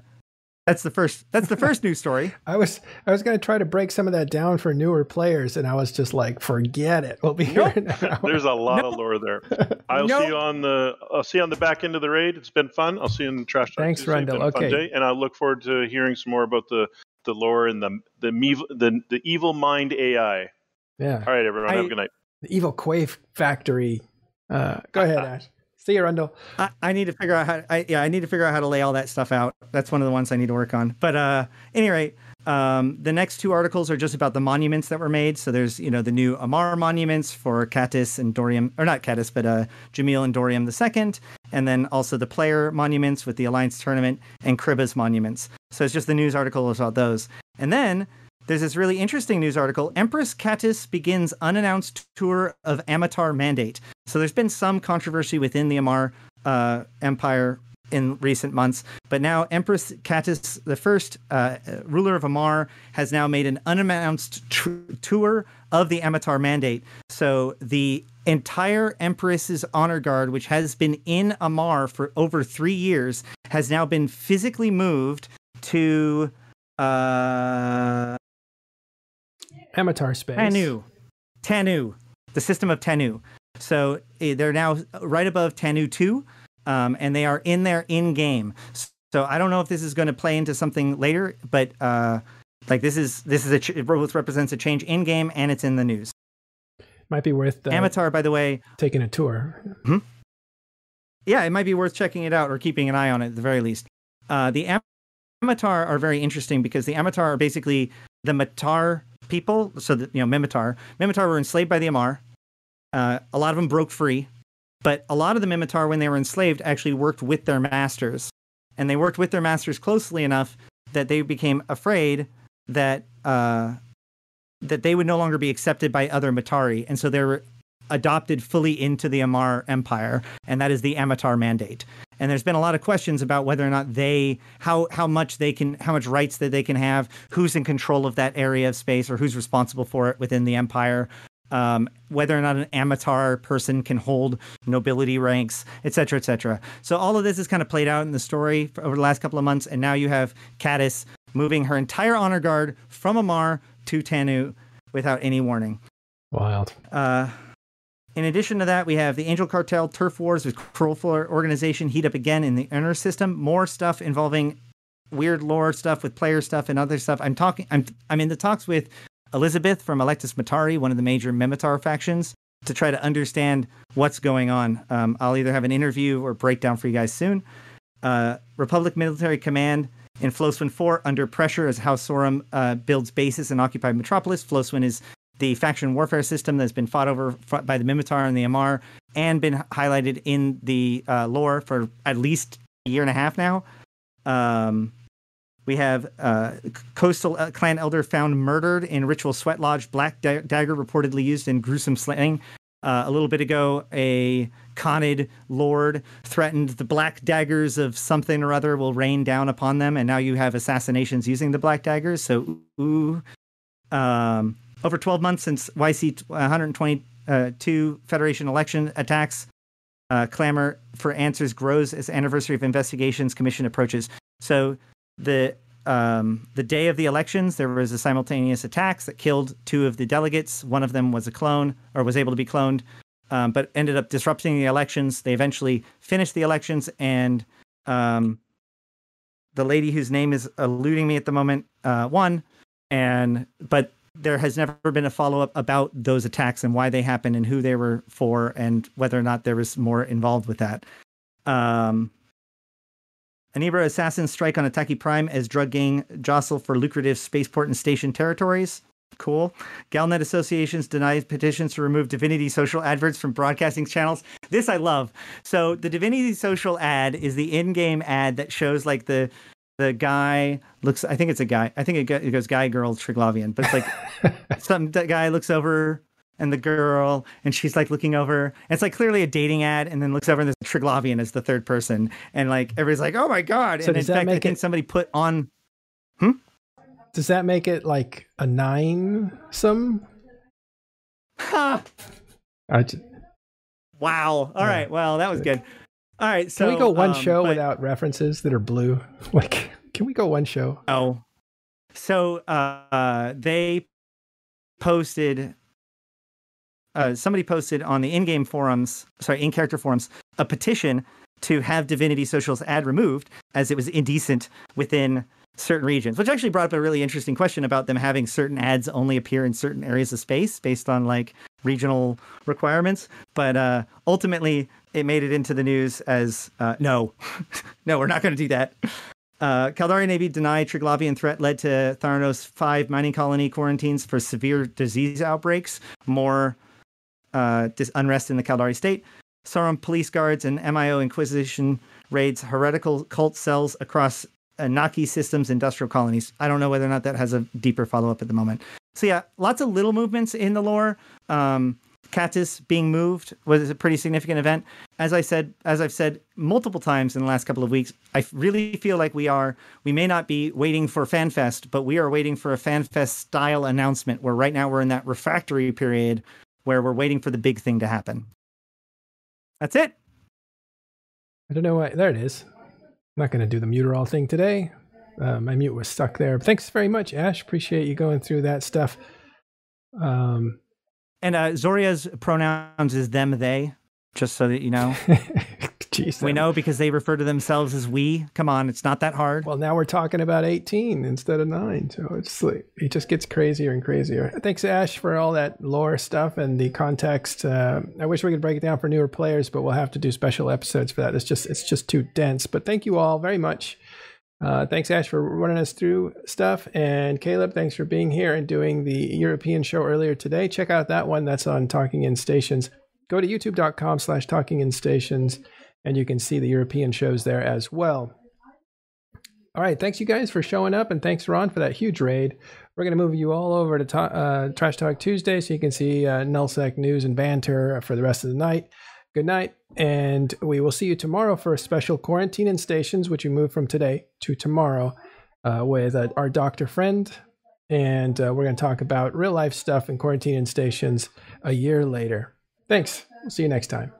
that's the first. That's the (laughs) first news story. I was I was going to try to break some of that down for newer players, and I was just like, forget it. We'll be nope. here now. (laughs) There's a lot nope. of lore there. (laughs) I'll nope. see you on the. I'll see you on the back end of the raid. It's been fun. I'll see you in the trash. Thanks, Rendell. Okay. Day, and I look forward to hearing some more about the the lore and the the the, the evil mind AI. Yeah. All right, everyone. I, have a good night. The evil Quafe factory. Uh, go ahead, Ash. See you, Rendell. I, I, need to figure out how. I, yeah, I need to figure out how to lay all that stuff out. That's one of the ones I need to work on. But uh, any rate, um, the next two articles are just about the monuments that were made. So there's you know the new Amarr monuments for Catiz and Doriam, or not Catiz, but uh, Jamyl and Doriam the second, and then also the player monuments with the Alliance tournament and Kriba's monuments. So it's just the news article about those. And then there's this really interesting news article. Empress Catiz begins unannounced tour of Ammatar Mandate. So there's been some controversy within the Amarr uh, Empire in recent months, but now Empress Catiz, the first uh, ruler of Amarr, has now made an unannounced tr- tour of the Ammatar Mandate. So the entire Empress's honor guard, which has been in Amarr for over three years, has now been physically moved to uh, Ammatar space. Tanoo. Tanoo. The system of Tanoo. So eh, they're now right above Tanoo 2, um, and they are in there in game. So I don't know if this is going to play into something later, but uh, like this is this is a ch- it represents a change in game, and it's in the news. Might be worth uh, Ammatar, by the way, taking a tour. Hmm? Yeah, it might be worth checking it out or keeping an eye on it at the very least. Uh, the Ammatar are very interesting because the Ammatar are basically the Matar people. So that you know, Minmatar, Minmatar were enslaved by the Amarr. Uh, a lot of them broke free, but a lot of the Minmatar, when they were enslaved, actually worked with their masters, and they worked with their masters closely enough that they became afraid that uh, that they would no longer be accepted by other Matari, and so they were adopted fully into the Amarr Empire, and that is the Ammatar Mandate and there's been a lot of questions about whether or not they how how much they can how much rights that they can have who's in control of that area of space or who's responsible for it within the empire um, whether or not an ammatar person can hold nobility ranks et cetera et cetera. So all of this is kind of played out in the story over the last couple of months and now you have Catiz moving her entire honor guard from amarr to Tanoo without any warning. Wild. Uh In addition to that, we have the Angel Cartel, Turf Wars with Krullefor Organization heat up again in the inner system. More stuff involving weird lore stuff with player stuff and other stuff. I'm talking. I'm I'm in the talks with Elizabeth from Electus Matari, one of the major Minmatar factions, to try to understand what's going on. Um, I'll either have an interview or breakdown for you guys soon. Uh, Republic Military Command in Floswin 4 under pressure as House Sarum uh, builds bases in occupied metropolis. Floswin is the faction warfare system that's been fought over by the Minmatar and the Amarr and been highlighted in the uh, lore for at least a year and a half now. Um, we have uh, coastal uh, clan elder found murdered in ritual sweat lodge. Black da- dagger reportedly used in gruesome slaying. Uh, a little bit ago, a Khanid lord threatened the black daggers of something or other will rain down upon them, and now you have assassinations using the black daggers. So, ooh, um, over 12 months since YC 122 Federation election attacks, uh, clamor for answers grows as anniversary of investigations commission approaches. So the um, the day of the elections, there was a simultaneous attacks that killed two of the delegates. One of them was a clone or was able to be cloned, um, but ended up disrupting the elections. They eventually finished the elections, and um, the lady whose name is eluding me at the moment uh, won. And but there has never been a follow up about those attacks and why they happened and who they were for and whether or not there was more involved with that. Um, Anibra assassins strike on Intaki Prime as drug gang jostle for lucrative spaceport and station territories. Cool. Galnet Associations denies petitions to remove Divinity Social adverts from broadcasting channels. This I love. So the Divinity Social ad is the in-game ad that shows like the the guy looks. I think it's a guy. I think it, goes guy, girl, Triglavian. But it's like (laughs) some that guy looks over and the girl, and she's like looking over. It's like clearly a dating ad, and then looks over and there's a Triglavian as the third person, and like everybody's like, "Oh my god!" So and in fact, I think it, somebody put on. Hmm. Does that make it like a nine? Some. Ha. I just, wow. All yeah. right. Well, that was good. All right. So can we go one um, show but, without references that are blue? (laughs) Like, can we go one show? Oh. So uh, they posted uh, somebody posted on the in-game forums, sorry, in-character forums, a petition to have Divinity Social's ad removed as it was indecent within certain regions, which actually brought up a really interesting question about them having certain ads only appear in certain areas of space based on like regional requirements. But uh, ultimately, it made it into the news as uh, no, (laughs) no, we're not going to do that. Uh, Caldari Navy denied Triglavian threat led to Theranos 5 mining colony quarantines for severe disease outbreaks. More uh, dis- unrest in the Caldari state. Sauron police guards and MIO Inquisition raids heretical cult cells across Naki systems industrial colonies. I don't know whether or not that has a deeper follow up at the moment. So yeah, lots of little movements in the lore. Um, Catiz being moved was a pretty significant event. As I said, as I've said multiple times in the last couple of weeks, I really feel like we are. We may not be waiting for FanFest, but we are waiting for a FanFest style announcement. Where right now we're in that refractory period where we're waiting for the big thing to happen. That's it. I don't know why. There it is. I'm not going to do the muterall thing today. Uh, my mute was stuck there. Thanks very much, Ash. Appreciate you going through that stuff. Um, and uh, Zoria's pronouns is them, they, just so that you know. (laughs) Jeez, we know because they refer to themselves as we. Come on, it's not that hard. Well, now we're talking about 18 instead of 9. So it's like, it just gets crazier and crazier. Thanks, Ash, for all that lore stuff and the context. Uh, I wish we could break it down for newer players, but we'll have to do special episodes for that. It's just it's just too dense. But thank you all very much. Uh, thanks, Ash, for running us through stuff. And Caleb, thanks for being here and doing the European show earlier today. Check out that one. That's on Talking in Stations. Go to youtube.com slash talking in stations and you can see the European shows there as well. All right, thanks you guys for showing up, and thanks Ron for that huge raid. We're going to move you all over to ta- uh, Trash Talk Tuesday so you can see uh, Nullsec news and banter for the rest of the night. Good night, and we will see you tomorrow for a special quarantine in stations, which we move from today to tomorrow uh, with uh, our doctor friend, and uh, we're going to talk about real life stuff in quarantine in stations a year later. Thanks. We'll see you next time.